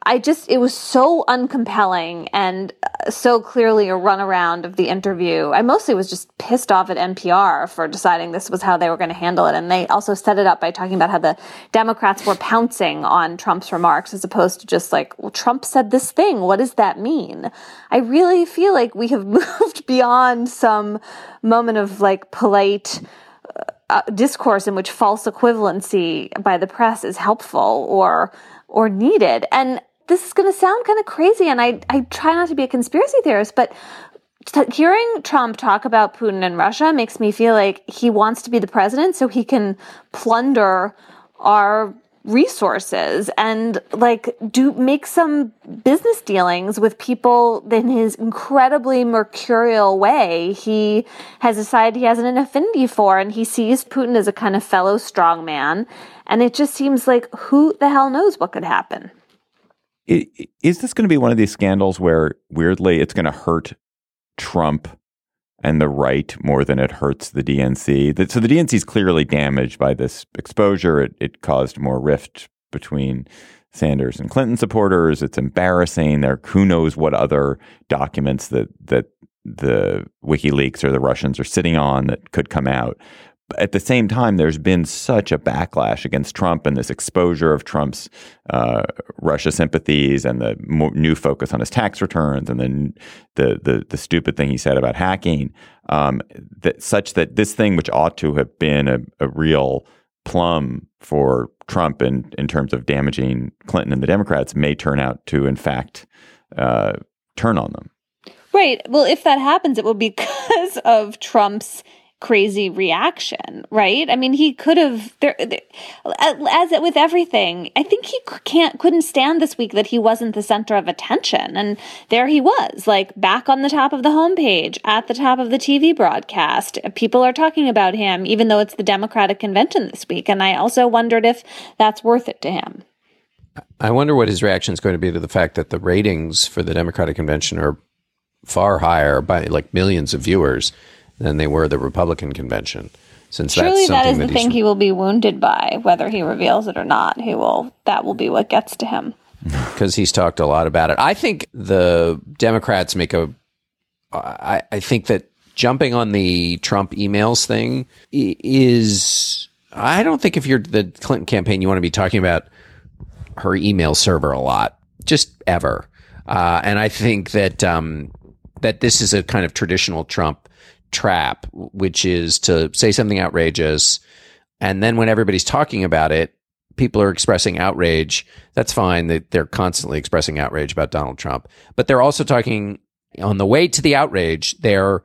[SPEAKER 3] I just, it was so uncompelling and uh, so clearly a runaround of the interview. I mostly was just pissed off at NPR for deciding this was how they were going to handle it. And they also set it up by talking about how the Democrats were pouncing on Trump's remarks as opposed to just like, well, Trump said this thing. What does that mean? I really feel like we have moved beyond some moment of like polite, uh, discourse in which false equivalency by the press is helpful or or needed. And this is going to sound kind of crazy, and I, I try not to be a conspiracy theorist, but t- hearing Trump talk about Putin and Russia makes me feel like he wants to be the president so he can plunder our resources and like do make some business dealings with people in his incredibly mercurial way he has decided he has an affinity for and he sees Putin as a kind of fellow strongman and it just seems like who the hell knows what could happen
[SPEAKER 1] is this going to be one of these scandals where weirdly it's going to hurt Trump and the right more than it hurts the DNC? So the DNC is clearly damaged by this exposure. It, it caused more rift between Sanders and Clinton supporters. It's embarrassing. There, who knows what other documents that that the WikiLeaks or the Russians are sitting on that could come out at the same time, there's been such a backlash against Trump and this exposure of Trump's uh, Russia sympathies and the new focus on his tax returns and then the, the the stupid thing he said about hacking. Um, that such that this thing, which ought to have been a, a real plum for Trump in in terms of damaging Clinton and the Democrats, may turn out to in fact uh, turn on them.
[SPEAKER 3] Right. Well, if that happens, it will be because of Trump's crazy reaction, right? I mean, he could have there, as with everything. I think he can't couldn't stand this week that he wasn't the center of attention, and there he was, like back on the top of the homepage, at the top of the TV broadcast. People are talking about him, even though it's the Democratic convention this week. And I also wondered if that's worth it to him.
[SPEAKER 4] I wonder what his reaction is going to be to the fact that the ratings for the Democratic convention are far higher by like millions of viewers than they were the Republican convention. Since
[SPEAKER 3] surely
[SPEAKER 4] that
[SPEAKER 3] is the thing he will be wounded by, whether he reveals it or not. He will. That will be what gets to him.
[SPEAKER 4] Because he's talked a lot about it. I think the Democrats make a. I, I think that jumping on the Trump emails thing is. I don't think if you're the Clinton campaign, you want to be talking about her email server a lot, just ever. Uh, and I think that um, that this is a kind of traditional Trump trap, which is to say something outrageous. And then when everybody's talking about it, people are expressing outrage. That's fine. They, they're constantly expressing outrage about Donald Trump. But they're also talking on the way to the outrage, they're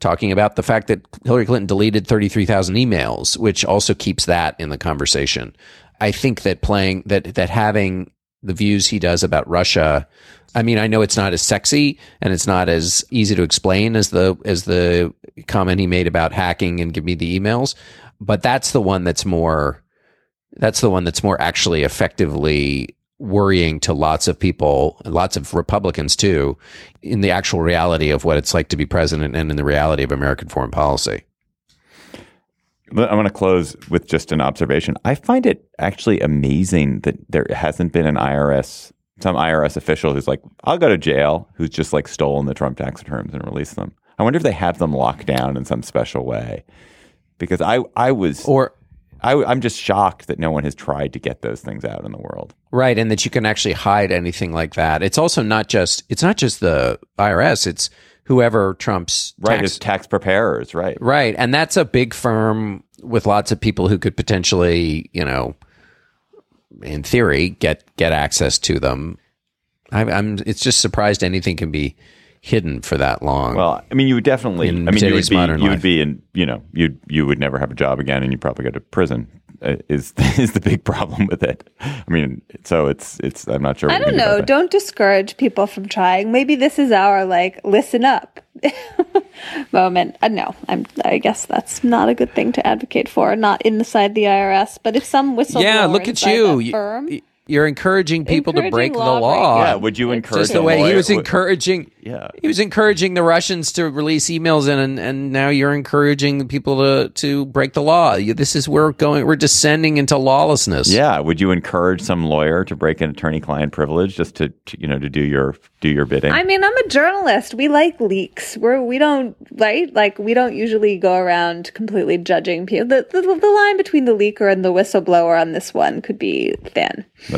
[SPEAKER 4] talking about the fact that Hillary Clinton deleted 33,000 emails, which also keeps that in the conversation. I think that playing that that having the views he does about Russia I mean, I know it's not as sexy and it's not as easy to explain as the as the comment he made about hacking and give me the emails, but that's the one that's more that's the one that's more actually effectively worrying to lots of people, lots of Republicans too, in the actual reality of what it's like to be president and in the reality of American foreign policy.
[SPEAKER 1] I'm going to close with just an observation. I find it actually amazing that there hasn't been an IRS some IRS official who's like, I'll go to jail, who's just like stolen the Trump tax returns and released them. I wonder if they have them locked down in some special way. Because I, I was,
[SPEAKER 4] or
[SPEAKER 1] I, I'm just shocked that no one has tried to get those things out in the world.
[SPEAKER 4] Right, and that you can actually hide anything like that. It's also not just it's not just the IRS. It's whoever Trump's
[SPEAKER 1] right tax, his tax preparers. Right,
[SPEAKER 4] right, and that's a big firm with lots of people who could potentially, you know, in theory, get get access to them. I, I'm. It's just surprised anything can be hidden for that long.
[SPEAKER 1] Well, I mean, you would definitely. In I mean, you would be. You would be in. You know, you you would never have a job again, and you would probably go to prison is is the big problem with it. I mean, so it's it's. I'm not sure.
[SPEAKER 3] I don't know. Don't discourage people from trying. Maybe this is our like listen up moment. Uh, no, I'm. I guess that's not a good thing to advocate for. Not inside the IRS, but if some whistleblower,
[SPEAKER 4] yeah, look at you.
[SPEAKER 3] Firm,
[SPEAKER 4] you're encouraging people
[SPEAKER 3] Encouraging
[SPEAKER 4] to break the
[SPEAKER 3] law
[SPEAKER 4] law.
[SPEAKER 3] breaking.
[SPEAKER 1] Yeah, would you encourage
[SPEAKER 4] Just the
[SPEAKER 1] a
[SPEAKER 4] way he was encouraging.
[SPEAKER 1] Yeah.
[SPEAKER 4] he was encouraging the Russians to release emails, and and now you're encouraging the people to to break the law. This is we're going. We're descending into lawlessness.
[SPEAKER 1] Yeah, would you encourage some lawyer to break an attorney-client privilege just to, to you know to do your do your bidding?
[SPEAKER 3] I mean, I'm a journalist. We like leaks. We're we don't right like we don't usually go around completely judging people. The, the the line between the leaker and the whistleblower on this one could be thin.
[SPEAKER 1] That's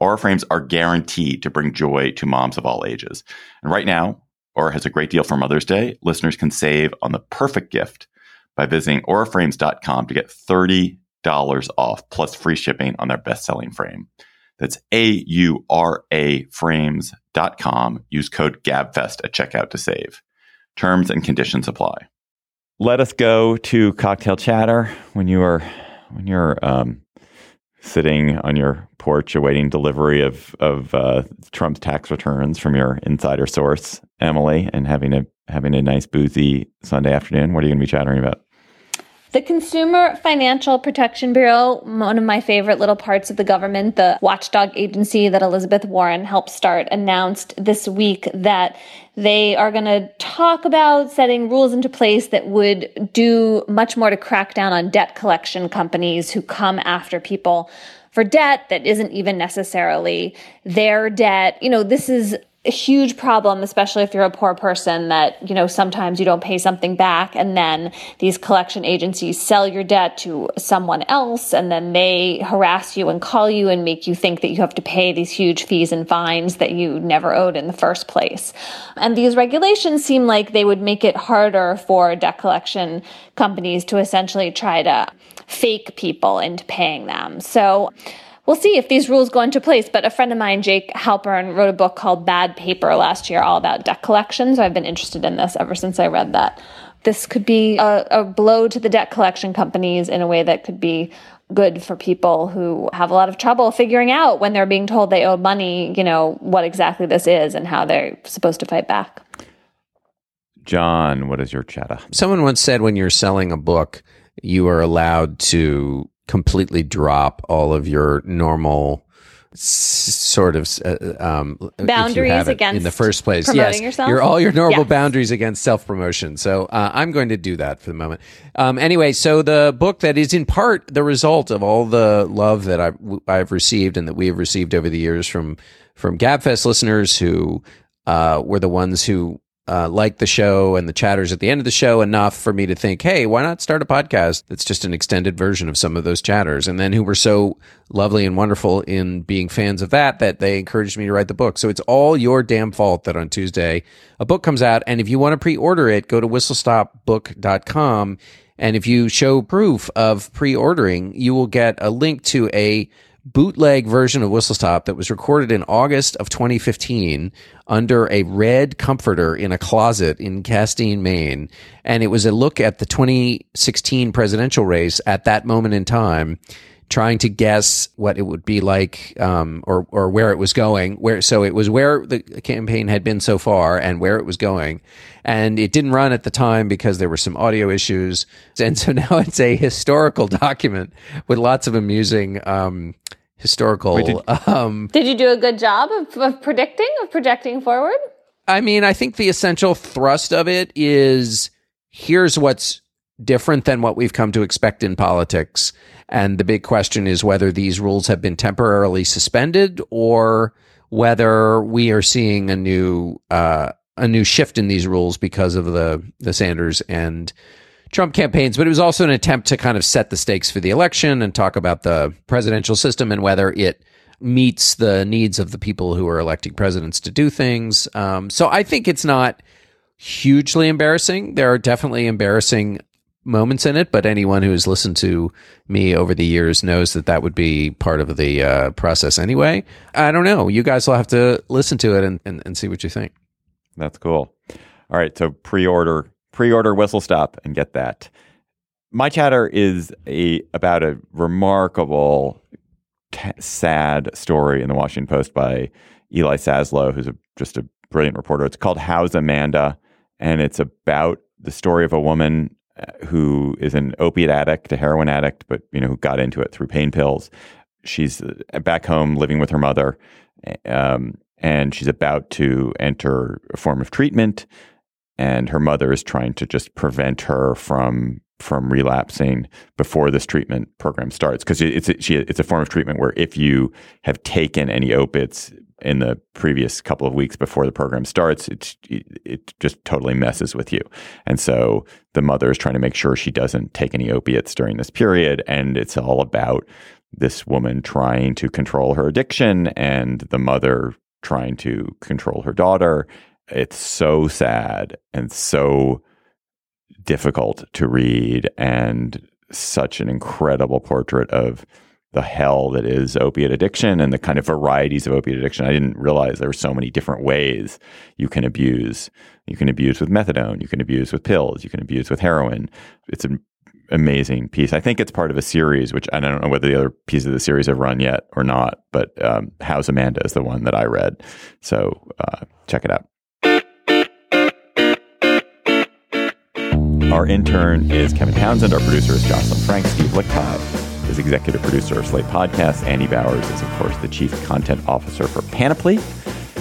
[SPEAKER 1] Aura frames are guaranteed to bring joy to moms of all ages. And right now, Aura has a great deal for Mother's Day. Listeners can save on the perfect gift by visiting auraframes.com to get $30 off plus free shipping on their best selling frame. That's A U R A frames.com. Use code GABFEST at checkout to save. Terms and conditions apply. Let us go to cocktail chatter when you are when you're um, sitting on your porch awaiting delivery of of uh, Trump's tax returns from your insider source, Emily, and having a having a nice boozy Sunday afternoon. What are you going to be chattering about?
[SPEAKER 3] The Consumer Financial Protection Bureau, one of my favorite little parts of the government, the watchdog agency that Elizabeth Warren helped start, announced this week that they are going to talk about setting rules into place that would do much more to crack down on debt collection companies who come after people for debt that isn't even necessarily their debt. You know, this is a huge problem, especially if you're a poor person that, you know, sometimes you don't pay something back and then these collection agencies sell your debt to someone else and then they harass you and call you and make you think that you have to pay these huge fees and fines that you never owed in the first place. And these regulations seem like they would make it harder for debt collection companies to essentially try to fake people into paying them. So, We'll see if these rules go into place. But a friend of mine, Jake Halpern, wrote a book called Bad Paper last year, all about debt collection. So I've been interested in this ever since I read that. This could be a, a blow to the debt collection companies in a way that could be good for people who have a lot of trouble figuring out when they're being told they owe money, you know, what exactly this is and how they're supposed to fight back.
[SPEAKER 1] John, what is your chatter?
[SPEAKER 4] Someone once said when you're selling a book, you are allowed to completely drop all of your normal s- sort of uh, um,
[SPEAKER 3] Boundaries against
[SPEAKER 4] in the first place.
[SPEAKER 3] promoting
[SPEAKER 4] yes,
[SPEAKER 3] yourself?
[SPEAKER 4] Your all your normal
[SPEAKER 3] Yes.
[SPEAKER 4] boundaries against self promotion. So uh, I'm going to do that for the moment. Um, anyway, so the book that is in part the result of all the love that I've I've received and that we have received over the years from from Gabfest listeners who uh, were the ones who uh, liked the show and the chatters at the end of the show enough for me to think, hey, why not start a podcast that's just an extended version of some of those chatters? And then who were so lovely and wonderful in being fans of that that they encouraged me to write the book. So it's all your damn fault that on Tuesday a book comes out. And if you want to pre order it, go to whistlestopbook.com. And if you show proof of pre ordering, you will get a link to a bootleg version of Whistle Stop that was recorded in August of 2015 under a red comforter in a closet in Castine, Maine. And it was a look at the 2016 presidential race at that moment in time. Trying to guess what it would be like, um, or or where it was going. Where so it was where the campaign had been so far and where it was going, and it didn't run at the time because there were some audio issues, and so now it's a historical document with lots of amusing um, historical.
[SPEAKER 1] Wait, did-
[SPEAKER 4] um,
[SPEAKER 3] Did you do a good job of, of predicting, of projecting forward?
[SPEAKER 4] I mean, I think the essential thrust of it is here's what's different than what we've come to expect in politics. And the big question is whether these rules have been temporarily suspended or whether we are seeing a new uh, a new shift in these rules because of the the Sanders and Trump campaigns. But it was also an attempt to kind of set the stakes for the election and talk about the presidential system and whether it meets the needs of the people who are electing presidents to do things. Um, so I think it's not hugely embarrassing. There are definitely embarrassing moments in it, but anyone who has listened to me over the years knows that that would be part of the uh, process anyway. I don't know. You guys will have to listen to it and, and, and see what you think.
[SPEAKER 1] That's cool. All right, so pre-order pre-order whistle stop and get that. My chatter is a about a remarkable t- sad story in the Washington Post by Eli Saslow, who's a, just a brilliant reporter. It's called How's Amanda, and it's about the story of a woman uh, who is an opiate addict, a heroin addict, but you know who got into it through pain pills. She's uh, back home living with her mother, um, and she's about to enter a form of treatment, and her mother is trying to just prevent her from from relapsing before this treatment program starts because it's a, she, it's a form of treatment where if you have taken any opiates in the previous couple of weeks before the program starts, it, it just totally messes with you. And so the mother is trying to make sure she doesn't take any opiates during this period. And it's all about this woman trying to control her addiction and the mother trying to control her daughter. It's so sad and so difficult to read and such an incredible portrait of the hell that is opiate addiction and the kind of varieties of opiate addiction. I didn't realize there were so many different ways you can abuse. You can abuse with methadone, you can abuse with pills, you can abuse with heroin. It's an amazing piece. I think it's part of a series, which I don't know whether the other pieces of the series have run yet or not, but um, How's Amanda is the one that I read. So uh, check it out. Our intern is Kevin Townsend. Our producer is Jocelyn Frank. Steve Lickteig is executive producer of Slate Podcasts. Andy Bowers is, of course, the chief content officer for Panoply.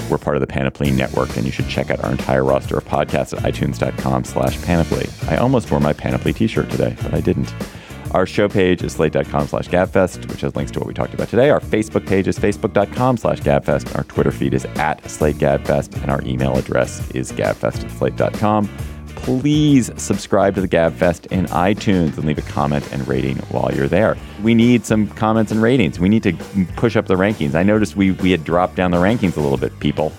[SPEAKER 1] We're part of the Panoply Network, and you should check out our entire roster of podcasts at itunes.com slash panoply. I almost wore my Panoply t-shirt today, but I didn't. Our show page is slate.com slash gabfest, which has links to what we talked about today. Our Facebook page is facebook.com slash gabfest. Our Twitter feed is at slategabfest, and our email address is gabfest at slate.com please subscribe to the GabFest in iTunes and leave a comment and rating while you're there. We need some comments and ratings. We need to push up the rankings. I noticed we, we had dropped down the rankings a little bit, people.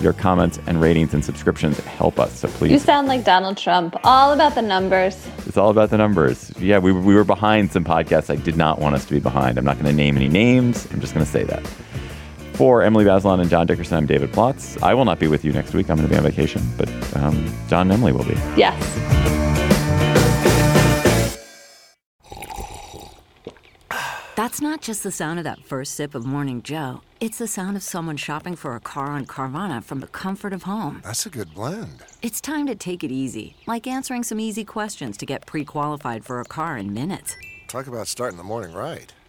[SPEAKER 1] Your comments and ratings and subscriptions help us. So please.
[SPEAKER 3] You sound like Donald Trump. All about the numbers.
[SPEAKER 1] It's all about the numbers. Yeah, we, we were behind some podcasts I did not want us to be behind. I'm not going to name any names. I'm just going to say that. For Emily Bazelon and John Dickerson, I'm David Plotz. I will not be with you next week. I'm going to be on vacation, but um, John and Emily will be.
[SPEAKER 3] Yes.
[SPEAKER 6] That's not just the sound of that first sip of Morning Joe. It's the sound of someone shopping for a car on Carvana from the comfort of home.
[SPEAKER 7] That's a good blend.
[SPEAKER 6] It's time to take it easy, like answering some easy questions to get pre qualified for a car in minutes.
[SPEAKER 7] Talk about starting the morning right.